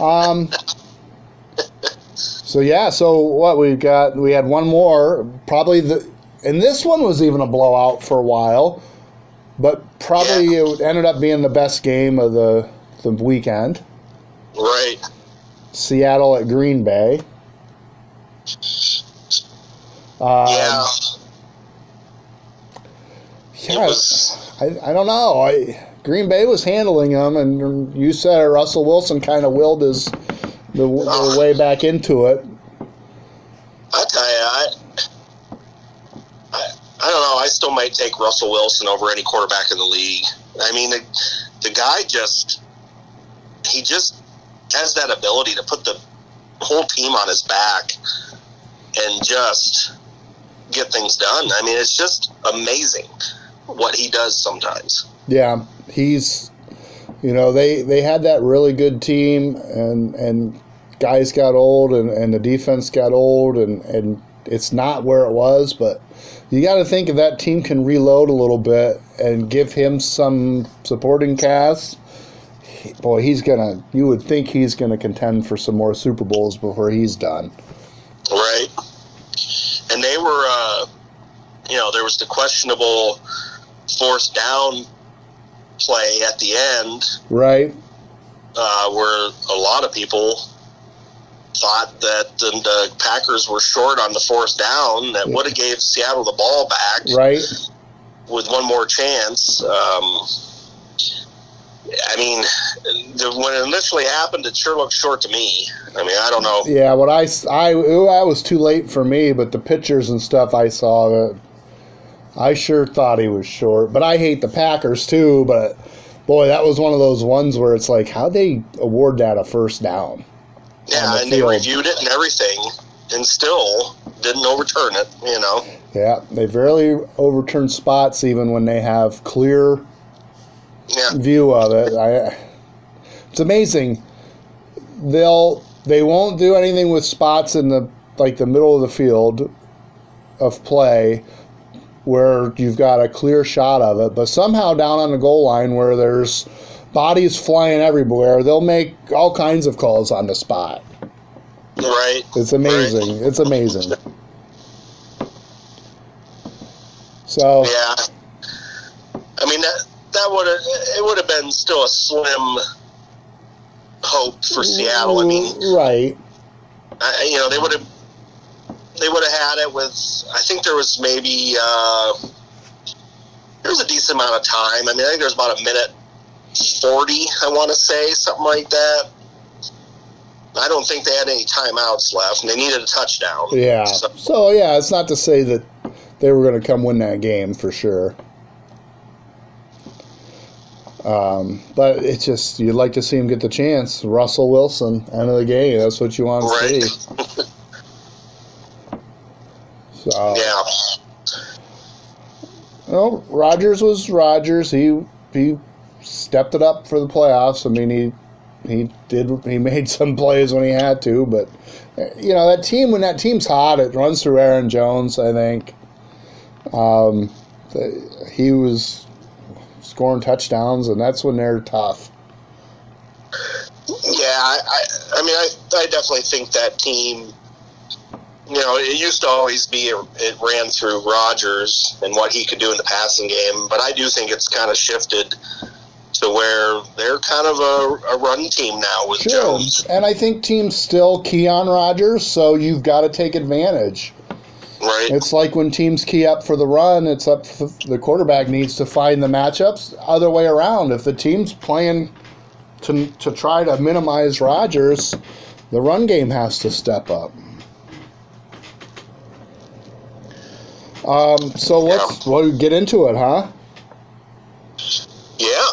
[SPEAKER 2] (laughs)
[SPEAKER 1] Um. So yeah, so what we've got? We had one more, probably the, and this one was even a blowout for a while, but probably it ended up being the best game of the the weekend.
[SPEAKER 2] right.
[SPEAKER 1] Seattle at Green Bay. Um,
[SPEAKER 2] Yeah,
[SPEAKER 1] yeah,
[SPEAKER 2] was.
[SPEAKER 1] I, I don't know. I Green Bay was handling them, and you said Russell Wilson kind of willed his the, the ah. way back into it.
[SPEAKER 2] I tell you, I, I, I don't know. I still might take Russell Wilson over any quarterback in the league. I mean, the, the guy just he just has that ability to put the whole team on his back and just get things done. I mean, it's just amazing what he does sometimes.
[SPEAKER 1] Yeah, he's you know they they had that really good team and and guys got old and, and the defense got old and and it's not where it was but you got to think if that team can reload a little bit and give him some supporting cast boy he's gonna you would think he's gonna contend for some more super bowls before he's done
[SPEAKER 2] Right. And they were, uh, you know, there was the questionable forced down play at the end
[SPEAKER 1] right
[SPEAKER 2] uh, where a lot of people thought that the, the Packers were short on the fourth down that would have gave Seattle the ball back
[SPEAKER 1] right
[SPEAKER 2] with one more chance. Um, I mean, the, when it initially happened, it sure looked short to me. I mean, I don't know.
[SPEAKER 1] Yeah, what I, I, I was too late for me, but the pictures and stuff I saw, uh, I sure thought he was short. But I hate the Packers too. But boy, that was one of those ones where it's like, how they award that a first down?
[SPEAKER 2] Yeah,
[SPEAKER 1] the
[SPEAKER 2] and they reviewed it and everything, and still didn't overturn it. You know.
[SPEAKER 1] Yeah, they rarely overturn spots even when they have clear
[SPEAKER 2] Yeah.
[SPEAKER 1] view of it. I, it's amazing. They'll they won't do anything with spots in the like the middle of the field of play where you've got a clear shot of it, but somehow down on the goal line where there's bodies flying everywhere, they'll make all kinds of calls on the spot.
[SPEAKER 2] Right.
[SPEAKER 1] It's amazing. It's amazing. So
[SPEAKER 2] Yeah. I mean that that would have it would have been still a slim hope for Seattle. I mean,
[SPEAKER 1] right.
[SPEAKER 2] I, you know, they would have they would have had it with. I think there was maybe uh, there was a decent amount of time. I mean, I think there was about a minute forty. I want to say something like that. I don't think they had any timeouts left, and they needed a touchdown.
[SPEAKER 1] Yeah.
[SPEAKER 2] So,
[SPEAKER 1] So yeah, it's not to say that they were going to come win that game for sure. Um, but it's just you'd like to see him get the chance. Russell Wilson, end of the game. That's what you want to
[SPEAKER 2] Right.
[SPEAKER 1] see. (laughs)
[SPEAKER 2] Yeah.
[SPEAKER 1] Well, Rodgers was Rodgers. He he stepped it up for the playoffs. I mean, he he did he (laughs) made some plays when he had to, but you know that team when that team's hot, it runs through Aaron Jones. I think um, the, he was scoring touchdowns, and that's when they're tough.
[SPEAKER 2] Yeah, I, I mean, I, I definitely think that team. You know, it used to always be it, it ran through Rodgers and what he could do in the passing game, but I do think it's kind of shifted to where they're kind of a, a run team now with
[SPEAKER 1] Sure,
[SPEAKER 2] Jones.
[SPEAKER 1] and I think teams still key on Rodgers, so you've got to take advantage.
[SPEAKER 2] Right.
[SPEAKER 1] It's like when teams key up for the run, it's up the quarterback needs to find the matchups. Other way around, if the team's playing to to try to minimize Rodgers, the run game has to step up. Um, so let's well, get into it, huh?
[SPEAKER 2] Yeah.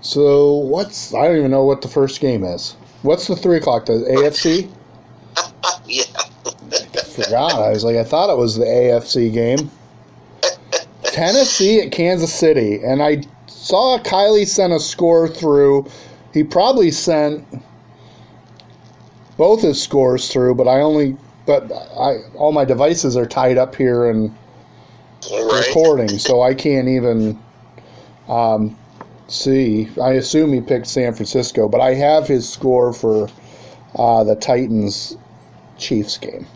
[SPEAKER 1] So what's I don't even know what the first game is. What's the three o'clock? The AFC? (laughs)
[SPEAKER 2] yeah.
[SPEAKER 1] I Forgot. I was like, I thought it was the AFC game. Tennessee at Kansas City, and I saw Kylie sent a score through. He probably sent both his scores through, but I only but I all my devices are tied up here and
[SPEAKER 2] Right.
[SPEAKER 1] recording, so I can't even um, see. I assume he picked San Francisco, but I have his score for uh, the Titans Chiefs game.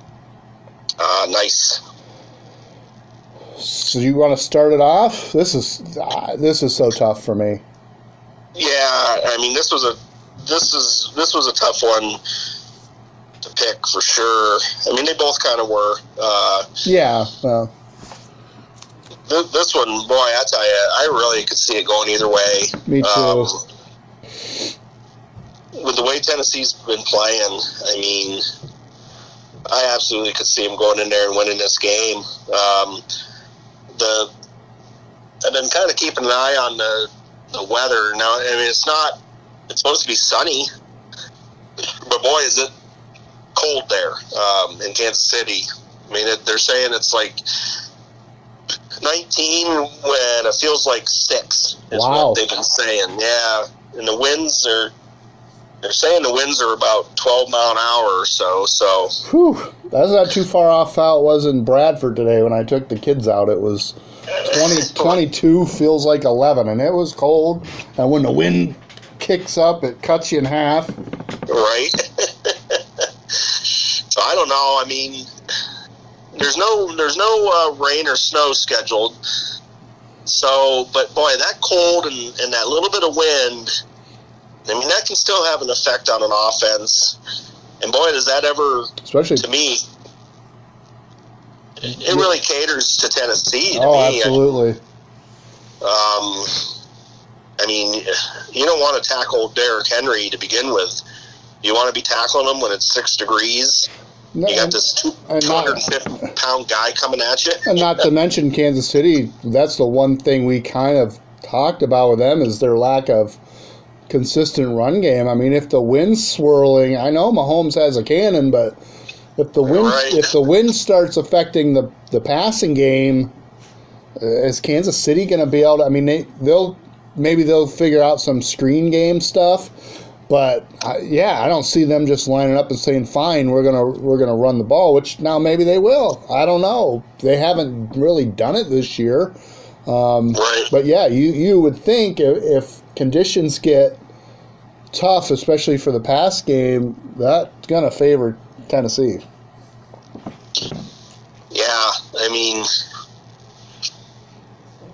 [SPEAKER 2] Uh, nice.
[SPEAKER 1] So you want to start it off? This is uh, this is so tough for me.
[SPEAKER 2] Yeah, I mean this was a this is this was a tough one pick for sure. I mean they both kind of were. Uh,
[SPEAKER 1] Yeah, well,
[SPEAKER 2] th- this one, boy, I tell you, I really could see it going either way.
[SPEAKER 1] me too.
[SPEAKER 2] Um, with the way Tennessee's been playing, I mean, I absolutely could see them going in there and winning this game. Um, the I've been kind of keeping an eye on the the weather. Now, I mean, it's not. It's supposed to be sunny, but boy, is it cold there um, in Kansas City. I mean, it, they're saying it's like 19 when it feels like six. Is
[SPEAKER 1] Wow.
[SPEAKER 2] what they've been saying. Yeah, and the winds are. They're saying the winds are about 12 mile an hour or so. So
[SPEAKER 1] whew, that's not too far off how it was in Bradford today when I took the kids out. It was 20, (laughs) 22 feels like 11, and it was cold. And when the wind kicks up, it cuts you in half.
[SPEAKER 2] right. I don't know. I mean, there's no there's no uh, rain or snow scheduled. So, but boy, that cold and, and that little bit of wind, I mean, that can still have an effect on an offense. And boy, does that ever,
[SPEAKER 1] Especially,
[SPEAKER 2] to me, it it really caters to Tennessee. To
[SPEAKER 1] oh,
[SPEAKER 2] me.
[SPEAKER 1] absolutely.
[SPEAKER 2] Um, I mean, you don't want to tackle Derrick Henry to begin with. You want to be tackling him when it's six degrees.
[SPEAKER 1] No,
[SPEAKER 2] You got this two, 250 pound guy coming at you.
[SPEAKER 1] And not to mention Kansas City, that's the one thing we kind of talked about with them is their lack of consistent run game. I mean, if the wind's swirling, I know Mahomes has a cannon, but if the wind
[SPEAKER 2] Right.
[SPEAKER 1] if the wind starts affecting the the passing game, uh, is Kansas City going to be able to? I mean, they they'll maybe they'll figure out some screen game stuff. But I, yeah, I don't see them just lining up and saying, "Fine, we're gonna we're gonna run the ball." Which now maybe they will. I don't know. They haven't really done it this year. Um,
[SPEAKER 2] Right.
[SPEAKER 1] but yeah, you you would think if, if conditions get tough, especially for the pass game, that's gonna favor Tennessee.
[SPEAKER 2] Yeah, I mean,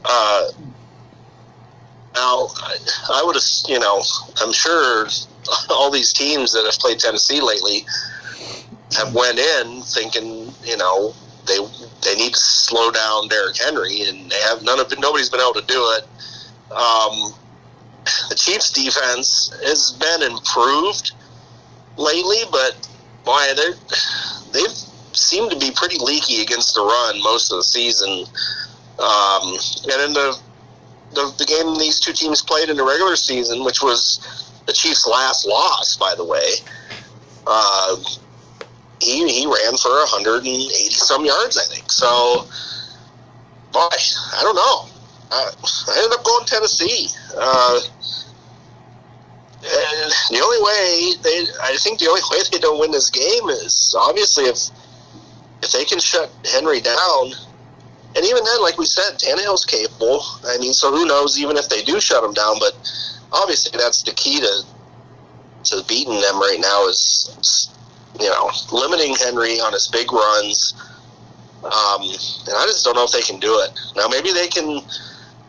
[SPEAKER 2] uh, now I, I would have, you know, I'm sure all these teams that have played Tennessee lately have went in thinking, you know, they they need to slow down Derrick Henry, and they have none of nobody's been able to do it. Um, the Chiefs' defense has been improved lately, but boy, they they've seemed to be pretty leaky against the run most of the season. Um, and in the, the the game these two teams played in the regular season, which was the Chiefs' last loss, by the way, uh, he he ran for 180 some yards, I think. So, boy, I don't know. I, I ended up going Tennessee. Uh, and the only way they, I think the only way they don't win this game is obviously if if they can shut Henry down, and even then, like we said, Tannehill's capable. I mean, so who knows? Even if they do shut him down, but obviously that's the key to to beating them right now is you know limiting Henry on his big runs. Um, and I just don't know if they can do it. Now maybe they can.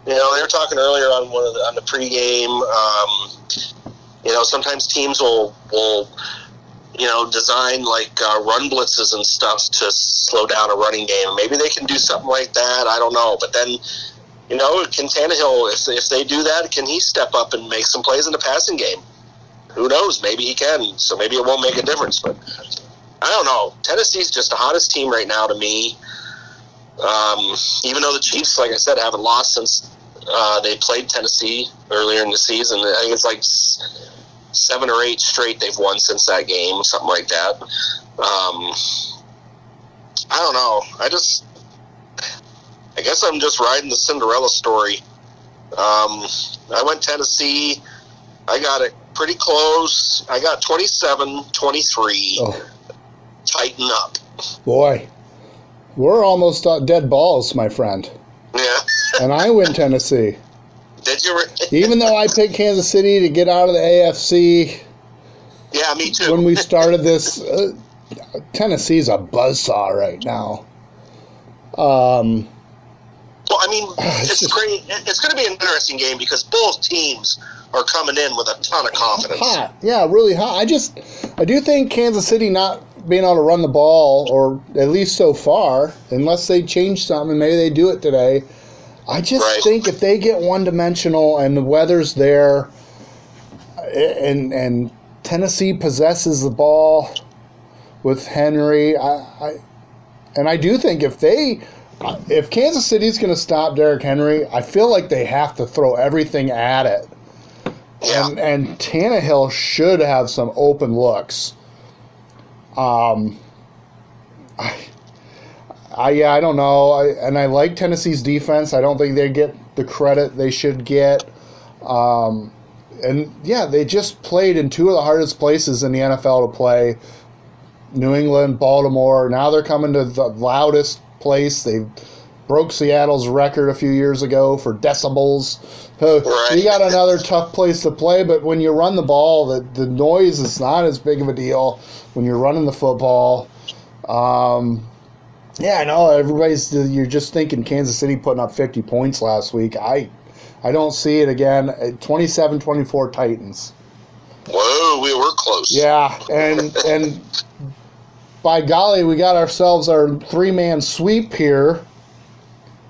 [SPEAKER 2] You know, they were talking earlier on one of the, on the pregame. Um, you know, sometimes teams will will you know, design like uh, run blitzes and stuff to slow down a running game. Maybe they can do something like that. I don't know. But then, you know, can Tannehill, if, if they do that, can he step up and make some plays in the passing game? Who knows? Maybe he can. So maybe it won't make a difference. But I don't know. Tennessee's just the hottest team right now to me. Um, even though the Chiefs, like I said, haven't lost since uh, they played Tennessee earlier in the season. I think it's like seven or eight straight they've won since that game, something like that. Um, I don't know. I just, I guess I'm just riding the Cinderella story. Um, I went Tennessee. I got it pretty close. I got 27 23.
[SPEAKER 1] Oh.
[SPEAKER 2] Tighten up.
[SPEAKER 1] Boy, we're almost dead balls, my friend.
[SPEAKER 2] Yeah.
[SPEAKER 1] And I win Tennessee. (laughs)
[SPEAKER 2] Did you? (laughs)
[SPEAKER 1] Even though I picked Kansas City to get out of the AFC
[SPEAKER 2] yeah, me too.
[SPEAKER 1] when we started this, uh, Tennessee's a buzzsaw right now. Um,
[SPEAKER 2] well, I mean, (sighs)
[SPEAKER 1] It's
[SPEAKER 2] it's great. It's going to be an interesting game because both teams are coming in with a ton of confidence.
[SPEAKER 1] hot, yeah, really hot. I just, I do think Kansas City not being able to run the ball, or at least so far, unless they change something, maybe they do it today. I just
[SPEAKER 2] Right.
[SPEAKER 1] think if they get one dimensional and the weather's there, and and Tennessee possesses the ball with Henry, I, I and I do think if they. If Kansas City's going to stop Derrick Henry, I feel like they have to throw everything at it.
[SPEAKER 2] Yeah.
[SPEAKER 1] And, and Tannehill should have some open looks. Um, I, I yeah, I don't know. I, and I like Tennessee's defense. I don't think they get the credit they should get. Um, and yeah, they just played in two of the hardest places in the NFL to play. New England, Baltimore. Now they're coming to the loudest place. They broke Seattle's record a few years ago for decibels. So
[SPEAKER 2] Right.
[SPEAKER 1] You got another tough place to play, but when you run the ball, the, the noise is not as big of a deal when you're running the football. Um, yeah, I know everybody's. You're just thinking Kansas City putting up 50 points last week. I, I don't see it again. 27-24 Titans.
[SPEAKER 2] Whoa, we were close.
[SPEAKER 1] Yeah, and (laughs) and by golly, we got ourselves our three man sweep here.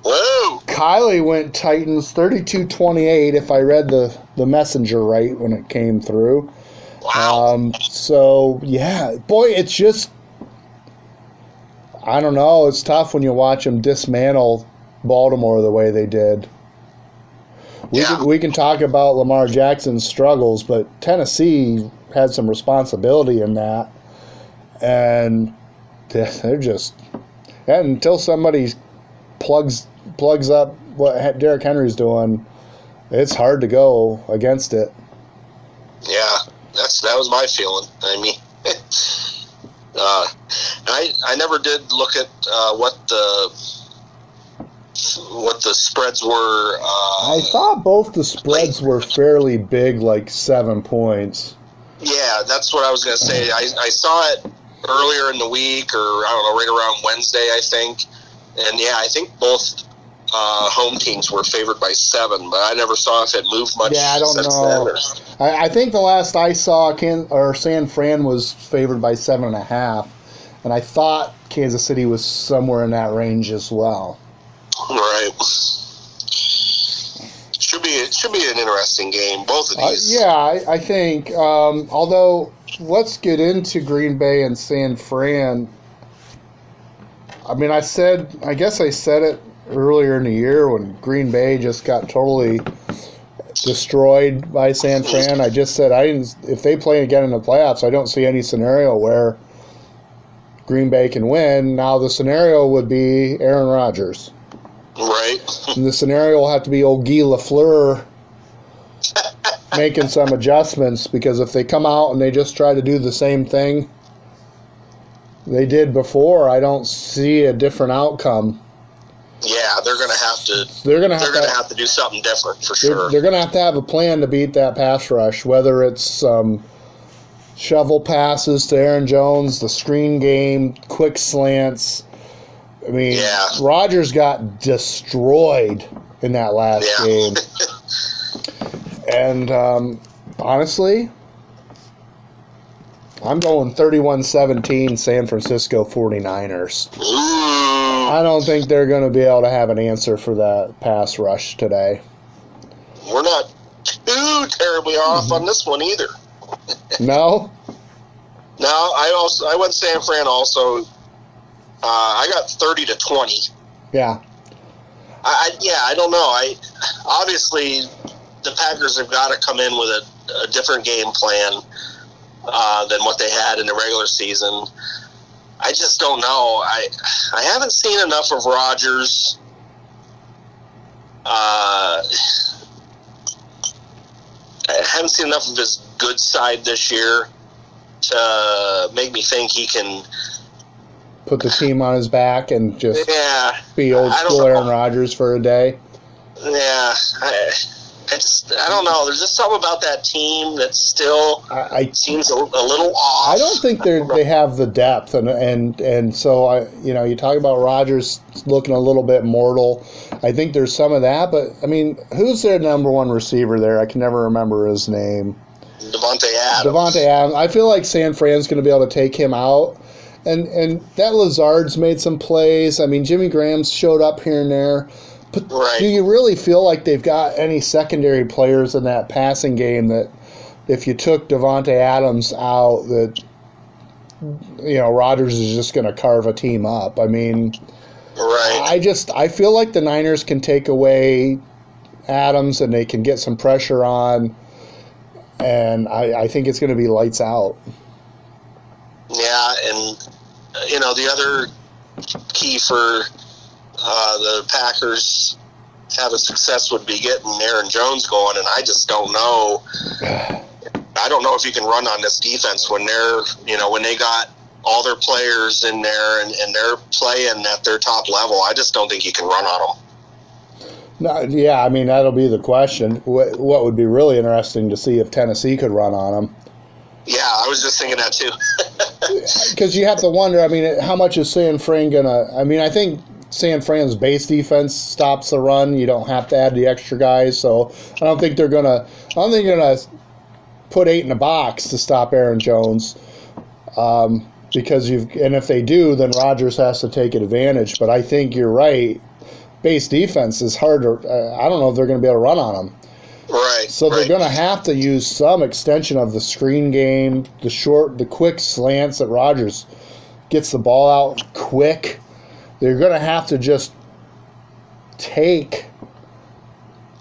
[SPEAKER 2] Whoa.
[SPEAKER 1] Kylie went Titans 32-28 if I read the, the messenger right when it came through.
[SPEAKER 2] Wow.
[SPEAKER 1] Um, so yeah, boy, it's just I don't know. It's tough when you watch them dismantle Baltimore the way they did. We
[SPEAKER 2] Yeah.
[SPEAKER 1] can, we can talk about Lamar Jackson's struggles, but Tennessee had some responsibility in that, and (laughs) they're just and until somebody plugs plugs up what Derrick Henry's doing, it's hard to go against it.
[SPEAKER 2] yeah, that's that was my feeling. I mean, (laughs) uh, I I never did look at uh, what the what the spreads were. Uh,
[SPEAKER 1] I thought both the spreads were fairly big, like seven points.
[SPEAKER 2] Yeah, that's what I was going to say. I, I saw it earlier in the week, or I don't know, right around Wednesday, I think. And yeah, I think both uh, home teams were favored by seven, but I never saw if it moved much.
[SPEAKER 1] Yeah, I don't
[SPEAKER 2] since
[SPEAKER 1] know. I, I think the last I saw, Can or San Fran was favored by seven and a half, and I thought Kansas City was somewhere in that range as well.
[SPEAKER 2] right. Should be it should be an interesting game. Both of
[SPEAKER 1] Uh,
[SPEAKER 2] these.
[SPEAKER 1] yeah, I, I think. Um, although, let's get into Green Bay and San Fran. I mean, I said, I guess I said it earlier in the year when Green Bay just got totally destroyed by San Fran. I just said I didn't. If they play again in the playoffs, I don't see any scenario where Green Bay can win. Now the scenario would be Aaron Rodgers.
[SPEAKER 2] Right.
[SPEAKER 1] And the scenario will have to be old Guy LaFleur making some adjustments because if they come out and they just try to do the same thing they did before, I don't see a different outcome.
[SPEAKER 2] Yeah, they're going to have to.
[SPEAKER 1] They're gonna have
[SPEAKER 2] They're
[SPEAKER 1] to.
[SPEAKER 2] going to have to do something different for
[SPEAKER 1] they're,
[SPEAKER 2] sure.
[SPEAKER 1] they're gonna have to have a plan to beat that pass rush, whether it's um, shovel passes to Aaron Jones, the screen game, quick slants. I mean,
[SPEAKER 2] Yeah.
[SPEAKER 1] Rodgers got destroyed in that last
[SPEAKER 2] Yeah.
[SPEAKER 1] game. (laughs) And um, honestly, I'm going 31 17 San Francisco 49ers. I don't think they're going to be able to have an answer for that pass rush today.
[SPEAKER 2] we're not too terribly off on this one either. (laughs)
[SPEAKER 1] No?
[SPEAKER 2] No, I also I went San Fran also. Uh, I got thirty to twenty.
[SPEAKER 1] Yeah.
[SPEAKER 2] I, I yeah, I don't know. I obviously the Packers have got to come in with a, a different game plan uh, than what they had in the regular season. I just don't know. I I haven't seen enough of Rodgers. Uh, I haven't seen enough of his good side this year to make me think he can.
[SPEAKER 1] Put the team on his back and just
[SPEAKER 2] Yeah,
[SPEAKER 1] be old school. Aaron Rodgers for a day.
[SPEAKER 2] yeah. I, I just I don't know. There's just something about that team that still
[SPEAKER 1] I, I
[SPEAKER 2] seems a, a little off.
[SPEAKER 1] I don't think they they have the depth, and and and so I, you know, you talk about Rodgers looking a little bit mortal. I think there's some of that, but I mean, who's their number one receiver there? I can never remember his name.
[SPEAKER 2] Davante Adams.
[SPEAKER 1] Davante Adams. I feel like San Fran's going to be able to take him out, and and that Lazard's made some plays. I mean, Jimmy Graham's showed up here and there. But
[SPEAKER 2] Right.
[SPEAKER 1] do you really feel like they've got any secondary players in that passing game that, if you took Davante Adams out, that you know Rodgers is just going to carve a team up? I mean,
[SPEAKER 2] Right.
[SPEAKER 1] I just I feel like the Niners can take away Adams and they can get some pressure on, and I, I think it's going to be lights out.
[SPEAKER 2] Yeah, and you know the other key for uh, the Packers having success would be getting Aaron Jones going, and I just don't know. (sighs) I don't know if you can run on this defense when they're you know when they got all their players in there and, and they're playing at their top level. I just don't think you can run on them.
[SPEAKER 1] No, yeah, I mean that'll be the question. What, what would be really interesting to see if Tennessee could run on them,
[SPEAKER 2] Yeah, I was just thinking that too. (laughs) (laughs)
[SPEAKER 1] because you have to wonder. I mean, how much is San Fran gonna? I mean, I think San Fran's base defense stops the run. You don't have to add the extra guys, so I don't think they're gonna. I don't think they're gonna put eight in a box to stop Aaron Jones. Um, because you've and if they do, then Rodgers has to take advantage. But I think you're right. Base defense is harder. Uh, I don't know if they're going to be able to run on them.
[SPEAKER 2] right.
[SPEAKER 1] So they're going to have to use some extension of the screen game, the short, the quick slants that Rodgers gets the ball out quick. They're going to have to just take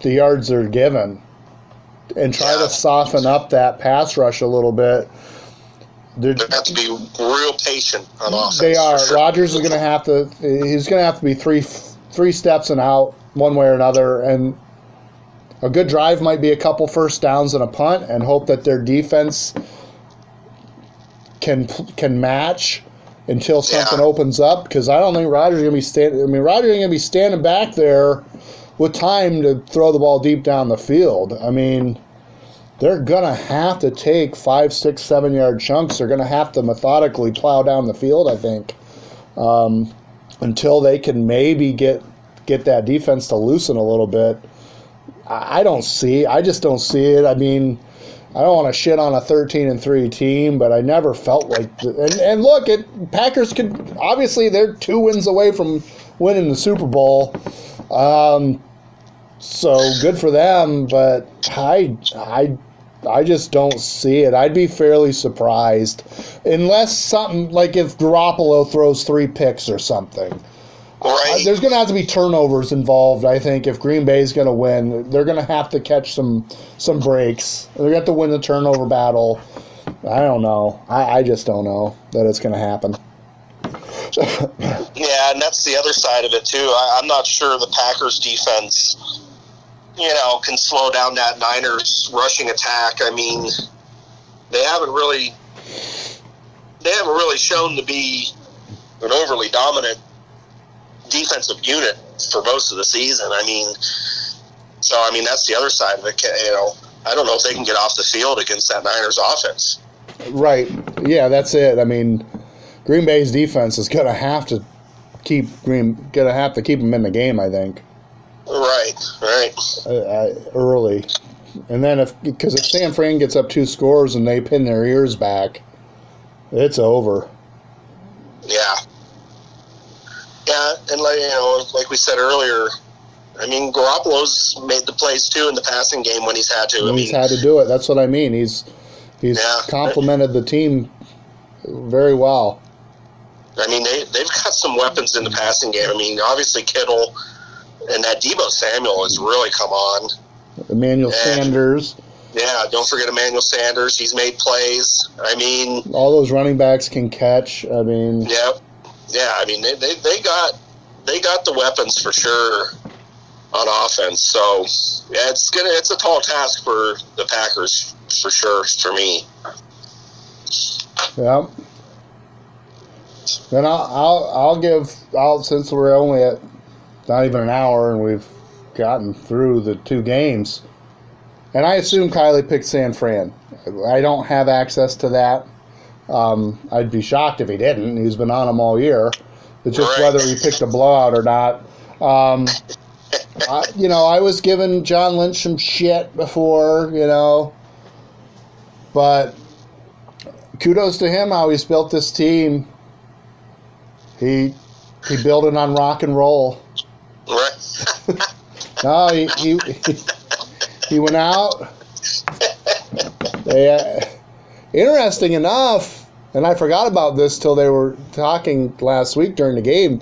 [SPEAKER 1] the yards they're given and try to soften up that pass rush a little bit. They're,
[SPEAKER 2] They have to be real patient on offense.
[SPEAKER 1] they are.
[SPEAKER 2] sure.
[SPEAKER 1] Rodgers is going to have to. He's going to have to be three three steps and out one way or another. And a good drive might be a couple first downs and a punt, and hope that their defense can can match until something
[SPEAKER 2] Yeah.
[SPEAKER 1] opens up. Because I don't think Rodgers going to be standing. I mean, going to be standing back there with time to throw the ball deep down the field. I mean. They're gonna have to take five, six, seven yard chunks. They're gonna have to methodically plow down the field. I think um, until they can maybe get get that defense to loosen a little bit. I I don't see. I just don't see it. I mean, I don't want to shit on a thirteen and three team, but I never felt like. The, and and look, it Packers could obviously they're two wins away from winning the Super Bowl. Um, so good for them, but I I I just don't see it. I'd be fairly surprised unless something like if Garoppolo throws three picks or something.
[SPEAKER 2] Right.
[SPEAKER 1] There's going to have to be turnovers involved. I think if Green Bay is going to win, they're going to have to catch some some breaks. They're going to have to win the turnover battle. I don't know. I, I just don't know that it's going to happen. (laughs)
[SPEAKER 2] Yeah, and that's the other side of it too. I, I'm not sure the Packers defense, you know, can slow down that Niners rushing attack. I mean, they haven't really, they haven't really shown to be an overly dominant defensive unit for most of the season. I mean, so I mean that's the other side of it. You know, I don't know if they can get off the field against that Niners offense.
[SPEAKER 1] Right. Yeah, that's it. I mean, Green Bay's defense is going to have to keep Green going to have to keep them in the game. I think
[SPEAKER 2] Right, right.
[SPEAKER 1] uh, uh, early, and then if because if San Fran gets up two scores and they pin their ears back, It's over.
[SPEAKER 2] Yeah. Yeah, and like you know, like we said earlier, I mean, Garoppolo's made the plays too in the passing game when he's had to. I
[SPEAKER 1] he's had to do it. That's what I mean. He's he's
[SPEAKER 2] Yeah.
[SPEAKER 1] complemented the team very well.
[SPEAKER 2] I mean, they they've got some weapons in the passing game. I mean, obviously Kittle and that Deebo Samuel has really come on.
[SPEAKER 1] Emmanuel
[SPEAKER 2] Yeah.
[SPEAKER 1] Sanders,
[SPEAKER 2] Yeah, don't forget Emmanuel Sanders. He's made plays. I mean,
[SPEAKER 1] all those running backs can catch. I mean,
[SPEAKER 2] yeah, yeah. I mean, they, they, they got they got the weapons for sure on offense. So yeah, it's gonna it's a tall task for the Packers for sure for me.
[SPEAKER 1] yeah. Then I'll, I'll I'll give I'll since we're only at not even an hour and we've gotten through the two games, and I assume Kylie picked San Fran. I don't have access to that. Um, I'd be shocked if he didn't. He's been on them all year. It's just
[SPEAKER 2] Right.
[SPEAKER 1] whether he picked a blowout or not. Um, I, you know, I was giving John Lynch some shit before, you know, but kudos to him how he's built this team. He he built it on rock and roll.
[SPEAKER 2] Right? (laughs)
[SPEAKER 1] No, he he, he went out. They, uh, interesting enough, and I forgot about this till they were talking last week during the game.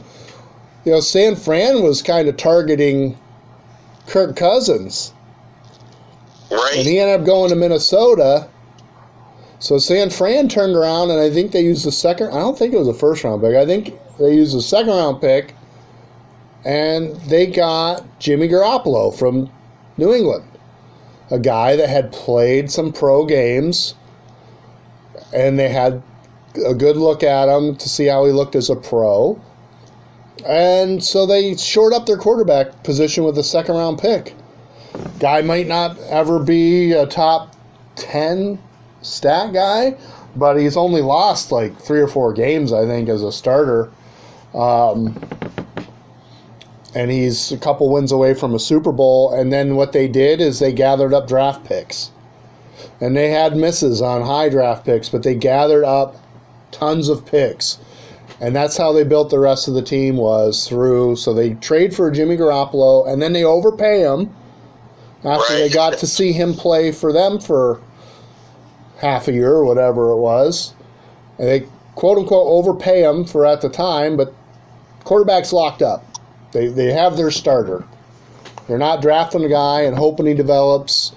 [SPEAKER 1] You know, San Fran was kind of targeting Kirk Cousins,
[SPEAKER 2] right?
[SPEAKER 1] and he ended up going to Minnesota. So San Fran turned around, and I think they used the second. I don't think it was a first round pick. I think they used the second round pick, and they got Jimmy Garoppolo from New England, a guy that had played some pro games, and they had a good look at him to see how he looked as a pro. And so they shored up their quarterback position with a second round pick. Guy might not ever be a top 10 stat guy, but he's only lost like three or four games, I think, as a starter. Um, and he's a couple wins away from a Super Bowl. And then what they did is they gathered up draft picks. And they had misses on high draft picks, but they gathered up tons of picks. And that's how they built the rest of the team was through. So they trade for Jimmy Garoppolo, and then they overpay him after they got to see him play for them for half a year or whatever it was. And they quote unquote overpay him for at the time, but quarterback's locked up. They, they have their starter. They're not drafting a guy and hoping he develops.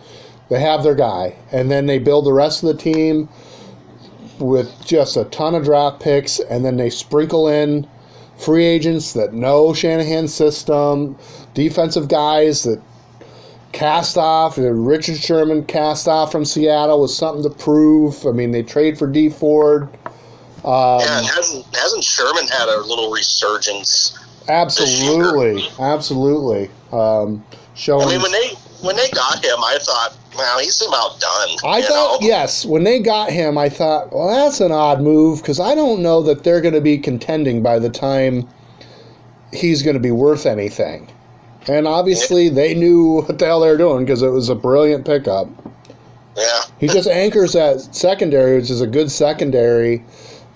[SPEAKER 1] They have their guy. And then they build the rest of the team with just a ton of draft picks, and then they sprinkle in free agents that know Shanahan's system, defensive guys that cast off. Richard Sherman cast off from Seattle with something to prove. I mean, they trade for Dee Ford. Um,
[SPEAKER 2] yeah, hasn't hasn't Sherman had a little resurgence?
[SPEAKER 1] absolutely, absolutely. Um, showing.
[SPEAKER 2] I mean, when they when they got him, I thought, wow, he's about done.
[SPEAKER 1] I thought,
[SPEAKER 2] know?
[SPEAKER 1] yes, when they got him, I thought, well, that's an odd move because I don't know that they're going to be contending by the time he's going to be worth anything. And obviously, they knew what the hell they were doing because it was a brilliant pickup.
[SPEAKER 2] yeah,
[SPEAKER 1] He just anchors that secondary, which is a good secondary.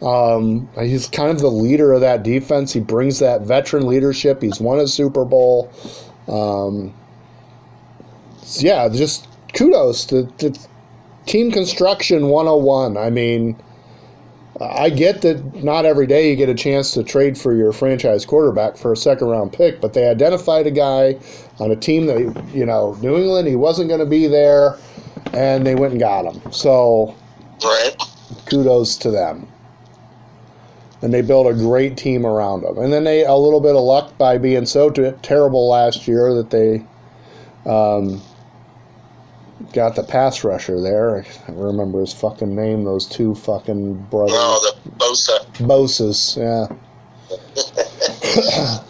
[SPEAKER 1] Um, he's kind of the leader of that defense. He brings that veteran leadership. He's won a Super Bowl. Um, yeah, just kudos to, to team construction 101. I mean, I get that not every day you get a chance to trade for your franchise quarterback for a second round pick, but they identified a guy on a team that, you know, New England, he wasn't going to be there, and they went and got him. So
[SPEAKER 2] right.
[SPEAKER 1] kudos to them. And they built a great team around them. And then they a little bit of luck by being so t- terrible last year that they um, got the pass rusher there. I remember his fucking name. Those two fucking brothers.
[SPEAKER 2] Oh, the Bosa.
[SPEAKER 1] Boses, yeah.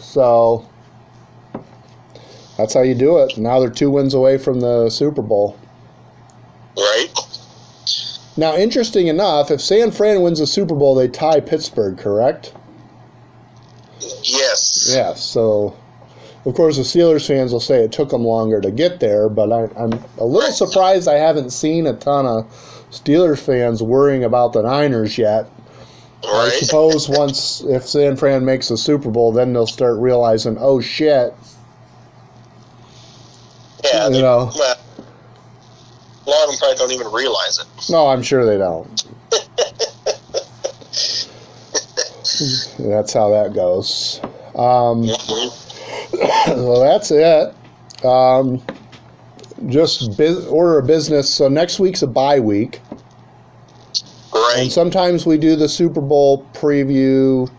[SPEAKER 1] (laughs) so that's how you do it. Now they're two wins away from the Super Bowl.
[SPEAKER 2] Right.
[SPEAKER 1] Now, interesting enough, if San Fran wins the Super Bowl, they tie Pittsburgh, correct?
[SPEAKER 2] Yes.
[SPEAKER 1] Yes. So, of course, the Steelers fans will say it took them longer to get there, but I, I'm a little surprised I haven't seen a ton of Steelers fans worrying about the Niners yet. I suppose once if San Fran makes a Super Bowl, then they'll start realizing, oh shit,
[SPEAKER 2] Yeah.
[SPEAKER 1] you
[SPEAKER 2] they-
[SPEAKER 1] know.
[SPEAKER 2] well, a lot of them probably don't even realize it.
[SPEAKER 1] No, I'm sure they don't. (laughs) That's how that goes. Um, (laughs) well, that's it. Um, just bus order of business. So next week's a bye week,
[SPEAKER 2] Right.
[SPEAKER 1] and sometimes we do the Super Bowl preview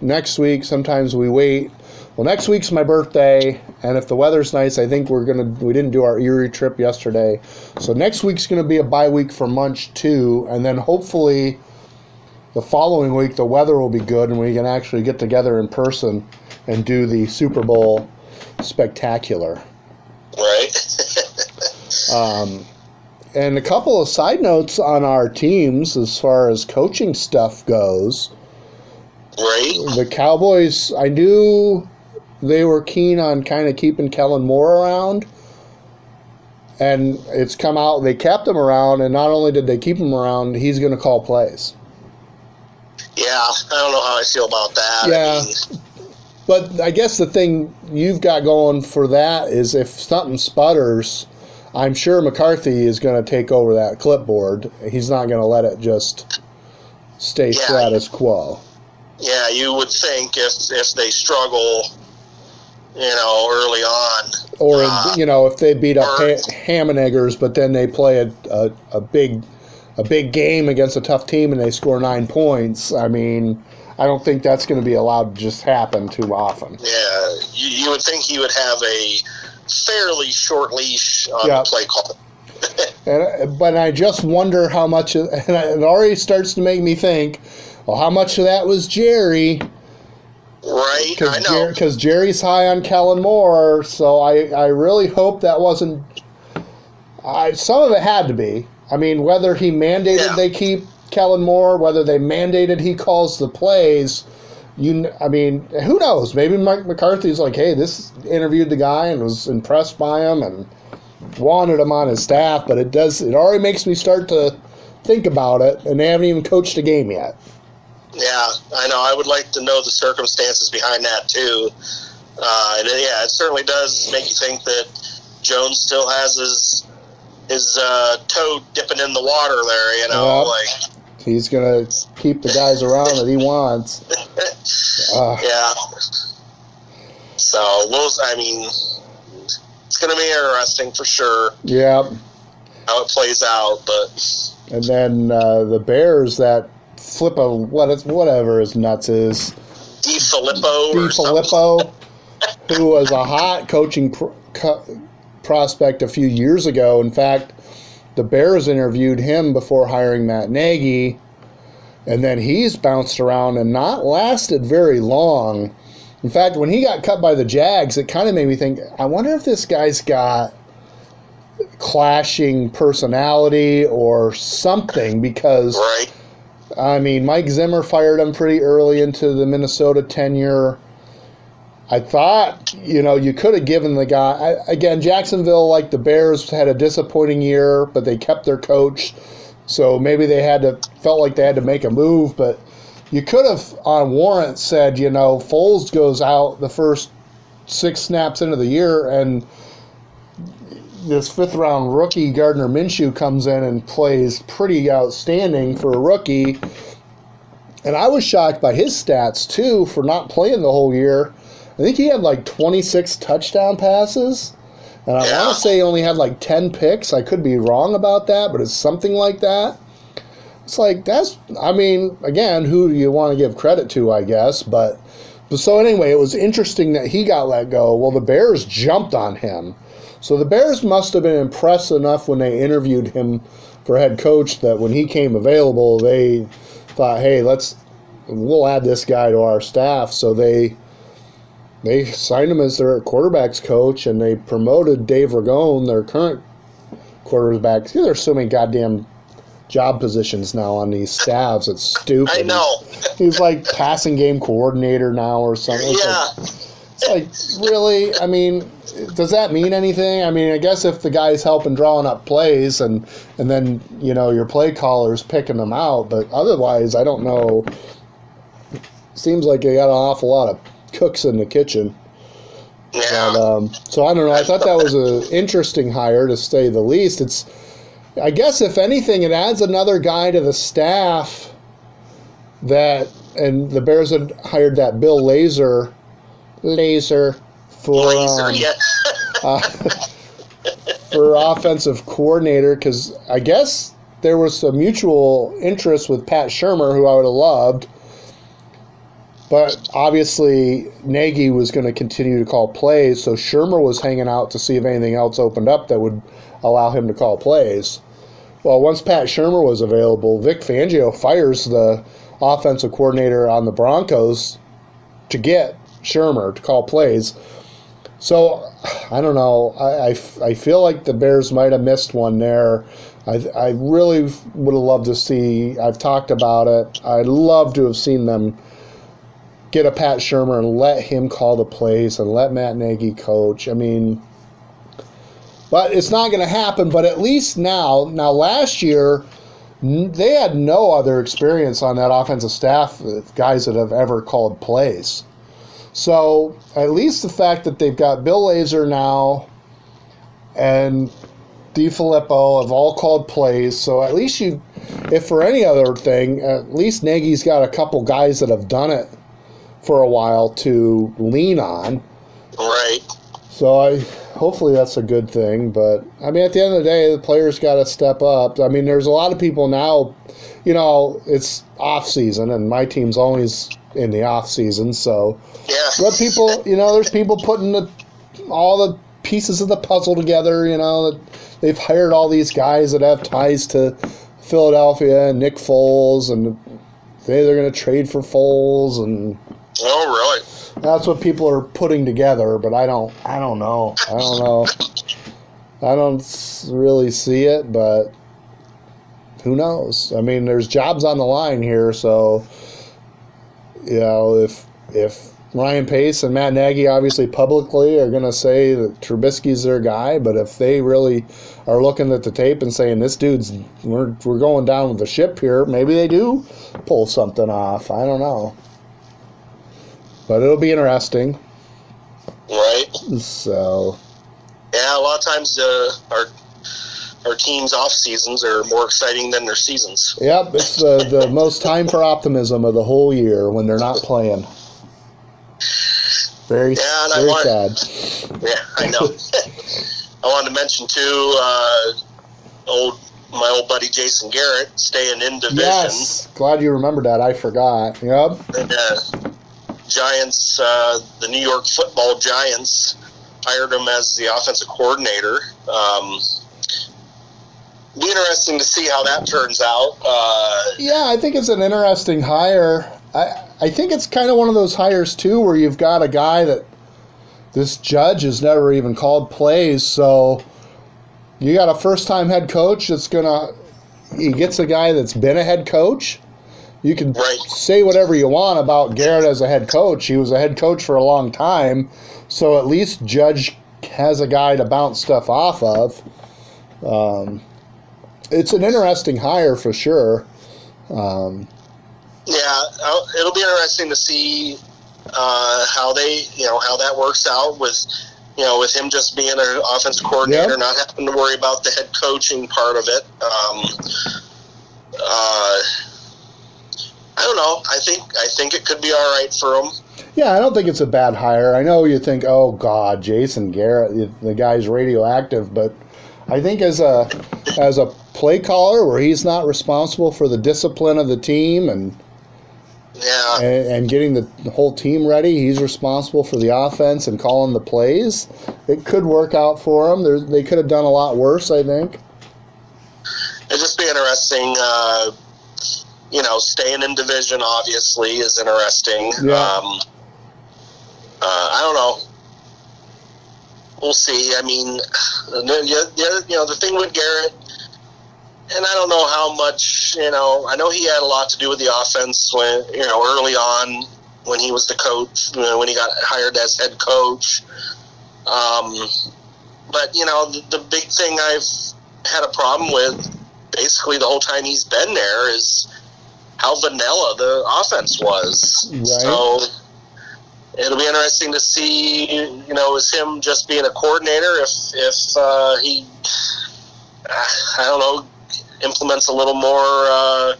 [SPEAKER 1] next week. Sometimes we wait. Well, next week's my birthday, and if the weather's nice, I think we're gonna. We didn't do our Erie trip yesterday, so next week's gonna be a bye week for Munch too, and then hopefully the following week the weather will be good and we can actually get together in person and do the Super Bowl spectacular.
[SPEAKER 2] right. (laughs)
[SPEAKER 1] Um, and a couple of side notes on our teams as far as coaching stuff goes.
[SPEAKER 2] right.
[SPEAKER 1] The Cowboys, I knew they were keen on kind of keeping Kellen Moore around. And it's come out, they kept him around, and not only did they keep him around, he's going to call plays.
[SPEAKER 2] Yeah. I don't know how I feel about that.
[SPEAKER 1] Yeah.
[SPEAKER 2] I mean,
[SPEAKER 1] But I guess the thing you've got going for that is if something sputters, I'm sure McCarthy is going to take over that clipboard. He's not going to let it just stay
[SPEAKER 2] Yeah.
[SPEAKER 1] status quo.
[SPEAKER 2] yeah, you would think if if they struggle, you know, early on,
[SPEAKER 1] Or,
[SPEAKER 2] Uh,
[SPEAKER 1] you know, if they beat up ha- ham and eggers, but then they play a, a, a big a big game against a tough team and they score nine points. I mean, I don't think that's going to be allowed to just happen too often.
[SPEAKER 2] yeah, you, you would think he would have a fairly short leash on
[SPEAKER 1] Yeah.
[SPEAKER 2] the play call. (laughs)
[SPEAKER 1] And, but I just wonder how much, of, and (laughs) it already starts to make me think, well, how much of that was Jerry?
[SPEAKER 2] Right? I know.
[SPEAKER 1] Because Jerry's high on Kellen Moore, so I, I really hope that wasn't. I, some of it had to be. I mean, whether he mandated
[SPEAKER 2] Yeah.
[SPEAKER 1] they keep Kellen Moore, whether they mandated he calls the plays, you, I mean, who knows? Maybe Mike McCarthy's like, hey, this interviewed the guy and was impressed by him and wanted him on his staff. But it does. It already makes me start to think about it, and they haven't even coached a game yet.
[SPEAKER 2] Yeah, I know. I would like to know the circumstances behind that too. Uh, and yeah, it certainly does make you think that Jones still has his his uh, toe dipping in the water there. You know,
[SPEAKER 1] Yep.
[SPEAKER 2] like
[SPEAKER 1] He's gonna keep the guys around that he wants. (laughs) Uh,
[SPEAKER 2] yeah. So we'll. I mean, it's going to be interesting for sure
[SPEAKER 1] yeah,
[SPEAKER 2] how it plays out. But
[SPEAKER 1] and then uh, the Bears that flip a what it's whatever his nuts is.
[SPEAKER 2] DeFilippo. Filippo,
[SPEAKER 1] who was a hot coaching pro- co- prospect a few years ago. In fact, the Bears interviewed him before hiring Matt Nagy, and then he's bounced around and not lasted very long. In fact, when he got cut by the Jags, it kind of made me think, I wonder if this guy's got clashing personality or something because
[SPEAKER 2] Right.
[SPEAKER 1] I mean, Mike Zimmer fired him pretty early into the Minnesota tenure. I thought, you know, you could have given the guy I, again. Jacksonville, like the Bears, had a disappointing year, but they kept their coach, so maybe they had to felt like they had to make a move. But you could have on warrant said, you know, Foles goes out the first six snaps into the year, and this fifth round rookie Gardner Minshew comes in and plays pretty outstanding for a rookie. And I was shocked by his stats too for not playing the whole year. I think he had like 26 touchdown passes. And I want to say he only had like 10 picks. I could be wrong about that, but it's something like that. It's like, that's, I mean, again, who do you want to give credit to, I guess. But, but so anyway, it was interesting that he got let go. Well, the Bears jumped on him. So the Bears must have been impressed enough when they interviewed him for head coach that when he came available, they thought, "Hey, let's we'll add this guy to our staff." So they they signed him as their quarterbacks coach, and they promoted Dave Ragone, their current quarterback. See, there's so many goddamn job positions now on these staffs. It's stupid.
[SPEAKER 2] I know.
[SPEAKER 1] He's like passing game coordinator now or something. It's like-
[SPEAKER 2] Yeah.
[SPEAKER 1] it's like, really? I mean, does that mean anything? I mean, I guess if the guy's helping drawing up plays and and then you know your play caller's picking them out, but otherwise, I don't know seems like they got an awful lot of cooks in the kitchen.
[SPEAKER 2] Yeah.
[SPEAKER 1] But, um, so I don't know. I thought that was an interesting hire to say the least. It's, I guess, if anything, it adds another guy to the staff that, and the Bears had hired that Bill Lazor, Lazor for
[SPEAKER 2] Lazor,
[SPEAKER 1] um,
[SPEAKER 2] yeah. (laughs)
[SPEAKER 1] uh, for offensive coordinator because I guess there was some mutual interest with Pat Shurmur, who I would have loved. But obviously, Nagy was going to continue to call plays, so Shurmur was hanging out to see if anything else opened up that would allow him to call plays. Well, once Pat Shurmur was available, Vic Fangio fires the offensive coordinator on the Broncos to get Shurmur to call plays. So, I don't know. I, I, I feel like the Bears might have missed one there. I, I really would have loved to see. I've talked about it. I'd love to have seen them get a Pat Shurmur and let him call the plays and let Matt Nagy coach. I mean, but it's not going to happen. But at least now, now last year, they had no other experience on that offensive staff, uh, guys that have ever called plays. So at least the fact that they've got Bill Lazor now and DeFilippo have all called plays. So at least you, if for any other thing, at least Nagy's got a couple guys that have done it for a while to lean on.
[SPEAKER 2] Right.
[SPEAKER 1] So I hopefully that's a good thing. But I mean, at the end of the day, the players got to step up. I mean, there's a lot of people now. You know, it's off season, and my team's always in the off season. So,
[SPEAKER 2] Yeah.
[SPEAKER 1] but people, you know, there's people putting the all the pieces of the puzzle together. You know, that they've hired all these guys that have ties to Philadelphia and Nick Foles, and they they're going to trade for Foles, and
[SPEAKER 2] Oh, really?
[SPEAKER 1] that's what people are putting together. But I don't, I don't know, I don't know, I don't really see it, but who knows? I mean, there's jobs on the line here, so you know, if if Ryan Pace and Matt Nagy obviously publicly are going to say that Trubisky's their guy, but if they really are looking at the tape and saying this dude's we're we're going down with the ship here, maybe they do pull something off. I don't know, but it'll be interesting.
[SPEAKER 2] Right.
[SPEAKER 1] So
[SPEAKER 2] Yeah, a lot of times uh, our our teams' off seasons are more exciting than their seasons.
[SPEAKER 1] yep, it's the the (laughs) most time for optimism of the whole year when they're not playing. Very
[SPEAKER 2] Yeah, and I
[SPEAKER 1] very
[SPEAKER 2] want-
[SPEAKER 1] sad.
[SPEAKER 2] Yeah, I know. (laughs) (laughs) I wanted to mention too, uh, old my old buddy Jason Garrett staying in division.
[SPEAKER 1] Yes, glad you remembered that. I forgot. Yep.
[SPEAKER 2] And, uh, Giants, uh, the New York Football Giants, hired him as the offensive coordinator. Um, be interesting to see how that turns out. Uh,
[SPEAKER 1] Yeah, I think it's an interesting hire. I I think it's kind of one of those hires too, where you've got a guy that this judge has never even called plays, so you got a first-time head coach that's gonna. He gets a guy that's been a head coach. You can
[SPEAKER 2] Right.
[SPEAKER 1] say whatever you want about Garrett as a head coach. He was a head coach for a long time, so at least Judge has a guy to bounce stuff off of. Um, it's an interesting hire for sure. Um,
[SPEAKER 2] yeah, it'll be interesting to see uh, how they, you know, how that works out with, you know, with him just being an offensive coordinator,
[SPEAKER 1] Yeah.
[SPEAKER 2] not having to worry about the head coaching part of it. Um, uh, I don't know. I think I think it could be all right for him.
[SPEAKER 1] Yeah, I don't think it's a bad hire. I know you think, oh God, Jason Garrett, the guy's radioactive, but I think as a as a play caller, where he's not responsible for the discipline of the team and
[SPEAKER 2] Yeah,
[SPEAKER 1] and, and getting the whole team ready, he's responsible for the offense and calling the plays. It could work out for him. There, they could have done a lot worse, I think.
[SPEAKER 2] it'd just be interesting. Uh, you know, staying in division obviously is interesting.
[SPEAKER 1] Yeah.
[SPEAKER 2] Um, uh, I don't know. We'll see. I mean, the, the, you know, the thing with Garrett, and I don't know how much. You know, I know he had a lot to do with the offense when you know early on when he was the coach, you know, when he got hired as head coach. Um, but you know, the, the big thing I've had a problem with basically the whole time he's been there is how vanilla the offense was.
[SPEAKER 1] Right.
[SPEAKER 2] So it'll be interesting to see. You know, is him just being a coordinator? If if uh, he, I don't know, implements a little more. Uh,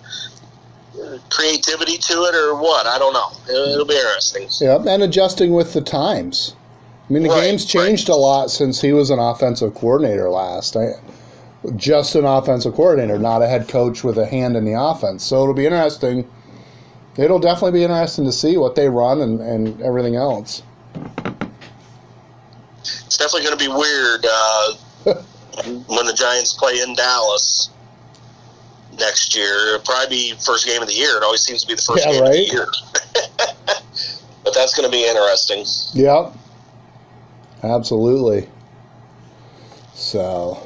[SPEAKER 2] creativity to it or what i don't know it'll, it'll be interesting
[SPEAKER 1] Yeah, and adjusting with the times. I mean, the
[SPEAKER 2] Right,
[SPEAKER 1] game's changed a lot since he was an offensive coordinator last. I, just an offensive coordinator, not a head coach with a hand in the offense. So it'll be interesting. It'll definitely be interesting to see what they run and, and everything else.
[SPEAKER 2] it's definitely going to be weird uh, (laughs) when the Giants play in Dallas next year. It'll probably be first game of the year. It always seems to be the first
[SPEAKER 1] Yeah,
[SPEAKER 2] game
[SPEAKER 1] right.
[SPEAKER 2] of the year. (laughs) but that's going to be interesting.
[SPEAKER 1] Yep. Absolutely. So,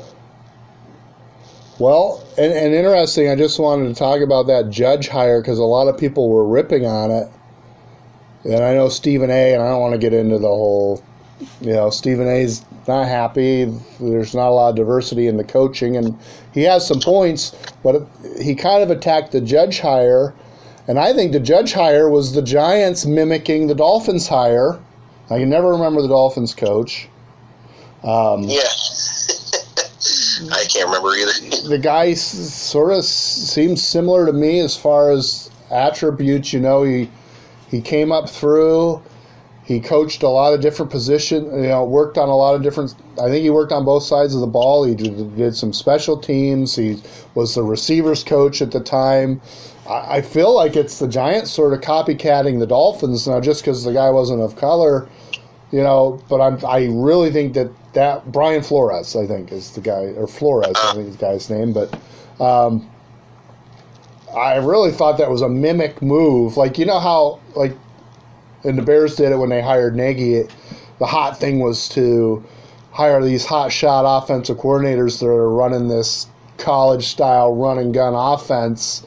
[SPEAKER 1] well, and, and interesting, I just wanted to talk about that judge hire because a lot of people were ripping on it. And I know Stephen A., and I don't want to get into the whole, you know, Stephen A.'s not happy. There's not a lot of diversity in the coaching, and he has some points, but he kind of attacked the judge hire. And I think the judge hire was the Giants mimicking the Dolphins hire. I can never remember the Dolphins coach. Um,
[SPEAKER 2] Yeah. I can't remember either. (laughs)
[SPEAKER 1] the guy sort of seems similar to me as far as attributes. You know, he he came up through. He coached a lot of different positions. You know, worked on a lot of different. I think he worked on both sides of the ball. He did, did some special teams. He was the receivers coach at the time. I, I feel like it's the Giants sort of copycatting the Dolphins now, just because the guy wasn't of color. You know, but I'm I really think that that Brian Flores, I think, is the guy or Flores, I think is the guy's name, but um, I really thought that was a mimic move. Like you know how like and the Bears did it when they hired Nagy. The hot thing was to hire these hot shot offensive coordinators that are running this college style run and gun offense.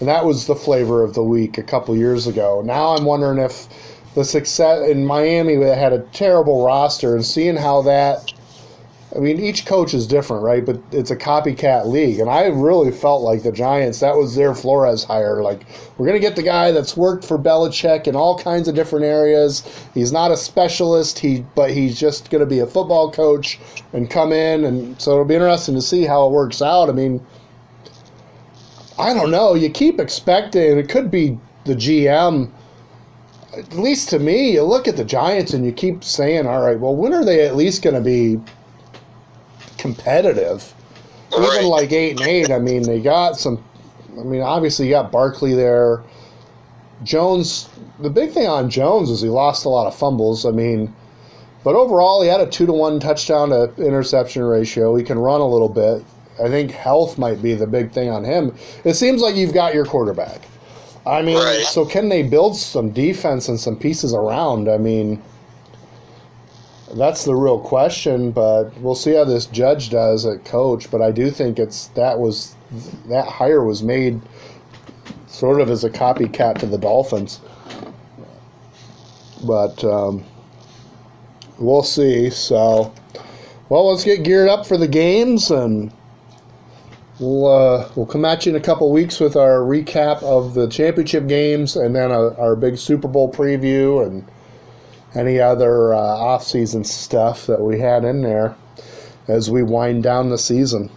[SPEAKER 1] And that was the flavor of the week a couple years ago. Now I'm wondering if the success in Miami they had a terrible roster and seeing how that I mean each coach is different, right? But it's a copycat league and I really felt like the Giants that was their Flores hire like we're going to get the guy that's worked for Belichick in all kinds of different areas. He's not a specialist, he but he's just going to be a football coach and come in and so it'll be interesting to see how it works out. I mean I don't know. You keep expecting it could be the GM at least to me, you look at the Giants and you keep saying, all right, well, when are they at least going to be competitive? Even like eight and eight, I mean, they got some. I mean, obviously, you got Barkley there. Jones, the big thing on Jones is he lost a lot of fumbles. I mean, but overall, he had a two to one touchdown to interception ratio. He can run a little bit. I think health might be the big thing on him. It seems like you've got your quarterback. I mean,
[SPEAKER 2] Right.
[SPEAKER 1] so can they build some defense and some pieces around? I mean, that's the real question. But we'll see how this judge does at coach. But I do think it's that was that hire was made sort of as a copycat to the Dolphins. But um, we'll see. So, well, let's get geared up for the games and. We'll uh, we'll come at you in a couple weeks with our recap of the championship games and then a, our big Super Bowl preview and any other uh, off-season stuff that we had in there as we wind down the season.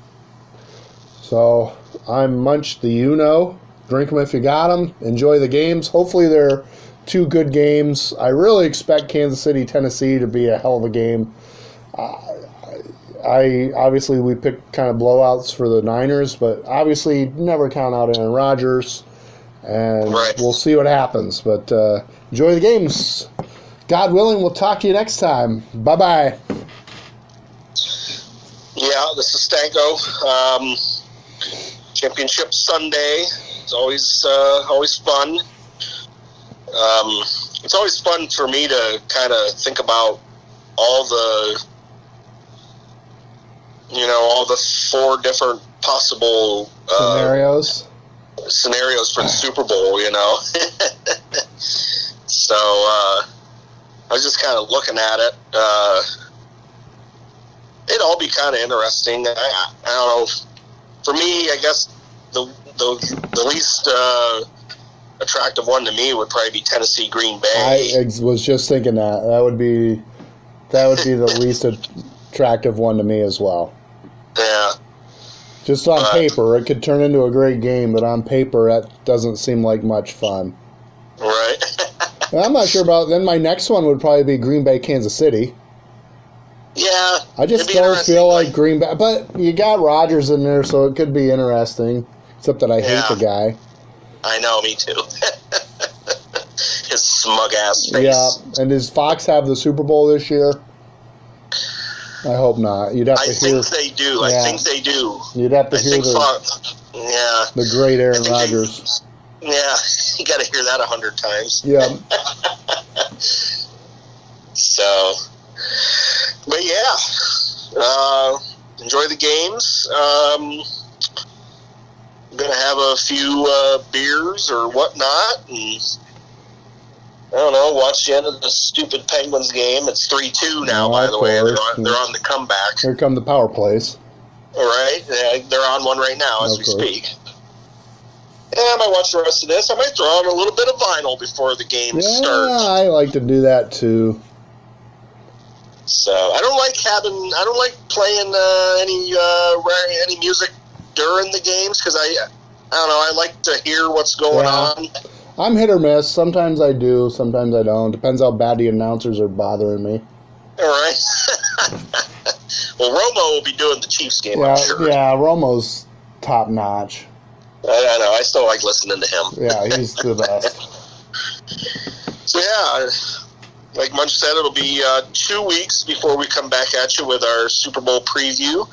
[SPEAKER 1] So I'm Munch the Uno. Drink them if you got them. Enjoy the games. Hopefully they're two good games. I really expect Kansas City, Tennessee to be a hell of a game. I obviously we picked kind of blowouts for the Niners, but obviously never count out Aaron Rodgers, and
[SPEAKER 2] Right.
[SPEAKER 1] we'll see what happens. But uh, enjoy the games. God willing, we'll talk to you next time. Bye bye.
[SPEAKER 2] Yeah, this is Stanko. Um, Championship Sunday. It's always uh, always fun. Um, it's always fun for me to kind of think about all the, you know, all the four different possible uh,
[SPEAKER 1] Scenarios.
[SPEAKER 2] scenarios for the (sighs) Super Bowl, you know. (laughs) so uh, I was just kind of looking at it. Uh, it'd all be kind of interesting. I, I, don't know. For me, I guess the the, the least uh, attractive one to me would probably be Tennessee Green Bay.
[SPEAKER 1] I ex- was just thinking that that would be that would be the (laughs) least attractive one to me as well.
[SPEAKER 2] Yeah,
[SPEAKER 1] Just on
[SPEAKER 2] Uh,
[SPEAKER 1] paper, it could turn into a great game, but on paper, that doesn't seem like much fun.
[SPEAKER 2] right.
[SPEAKER 1] I'm not sure about. Then my next one would probably be Green Bay, Kansas City.
[SPEAKER 2] yeah,
[SPEAKER 1] I just don't feel like Green Bay, but you got Rodgers in there, so it could be interesting. Except that I hate the guy.
[SPEAKER 2] I know, me too. (laughs) His smug ass face.
[SPEAKER 1] Yeah, and does Fox have the Super Bowl this year? I hope not. You'd have
[SPEAKER 2] I
[SPEAKER 1] to hear.
[SPEAKER 2] think they do.
[SPEAKER 1] Yeah.
[SPEAKER 2] I think they do.
[SPEAKER 1] You'd have to
[SPEAKER 2] I
[SPEAKER 1] hear the,
[SPEAKER 2] Fox. Yeah,
[SPEAKER 1] the great Aaron
[SPEAKER 2] I they-
[SPEAKER 1] Rodgers.
[SPEAKER 2] yeah. (laughs) You got to hear that a hundred times.
[SPEAKER 1] Yeah, (laughs)
[SPEAKER 2] So, but yeah, uh, enjoy the games. Um, I'm gonna have a few uh, beers or whatnot, and I don't know. Watch the end of the stupid Penguins game. It's three two now.
[SPEAKER 1] Oh,
[SPEAKER 2] by the way, they're on, they're on the comeback.
[SPEAKER 1] here come the power plays.
[SPEAKER 2] All right, they're on one right now as
[SPEAKER 1] Of
[SPEAKER 2] we
[SPEAKER 1] course.
[SPEAKER 2] speak. Yeah, I might watch the rest of this. I might throw on a little bit of vinyl before the game
[SPEAKER 1] Yeah,
[SPEAKER 2] starts.
[SPEAKER 1] I like to do that too.
[SPEAKER 2] So I don't like having, I don't like playing uh, any uh, any music during the games because I, I don't know, I like to hear what's going
[SPEAKER 1] Yeah.
[SPEAKER 2] on.
[SPEAKER 1] I'm hit or miss. Sometimes I do, sometimes I don't. Depends how bad the announcers are bothering me.
[SPEAKER 2] All right. (laughs) well, Romo will be doing the Chiefs game,
[SPEAKER 1] Yeah,
[SPEAKER 2] I'm sure.
[SPEAKER 1] yeah. Romo's top notch.
[SPEAKER 2] I, I know. I still like listening to him.
[SPEAKER 1] Yeah, he's the best. (laughs)
[SPEAKER 2] So yeah, like Munch said, it'll be uh, two weeks before we come back at you with our Super Bowl preview.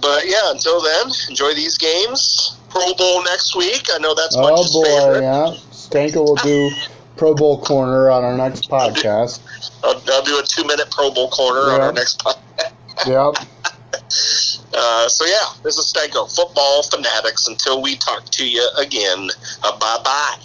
[SPEAKER 2] But yeah, until then, enjoy these games. Pro Bowl next week. I know that's
[SPEAKER 1] Oh boy,
[SPEAKER 2] favorite.
[SPEAKER 1] yeah. Stanko will do Pro Bowl corner on our next podcast. (laughs)
[SPEAKER 2] I'll, I'll do a two-minute Pro Bowl corner on our next podcast. (laughs)
[SPEAKER 1] Yep.
[SPEAKER 2] Uh, so yeah, this is Stanko, Football Fanatics. Until we talk to you again, uh, bye bye.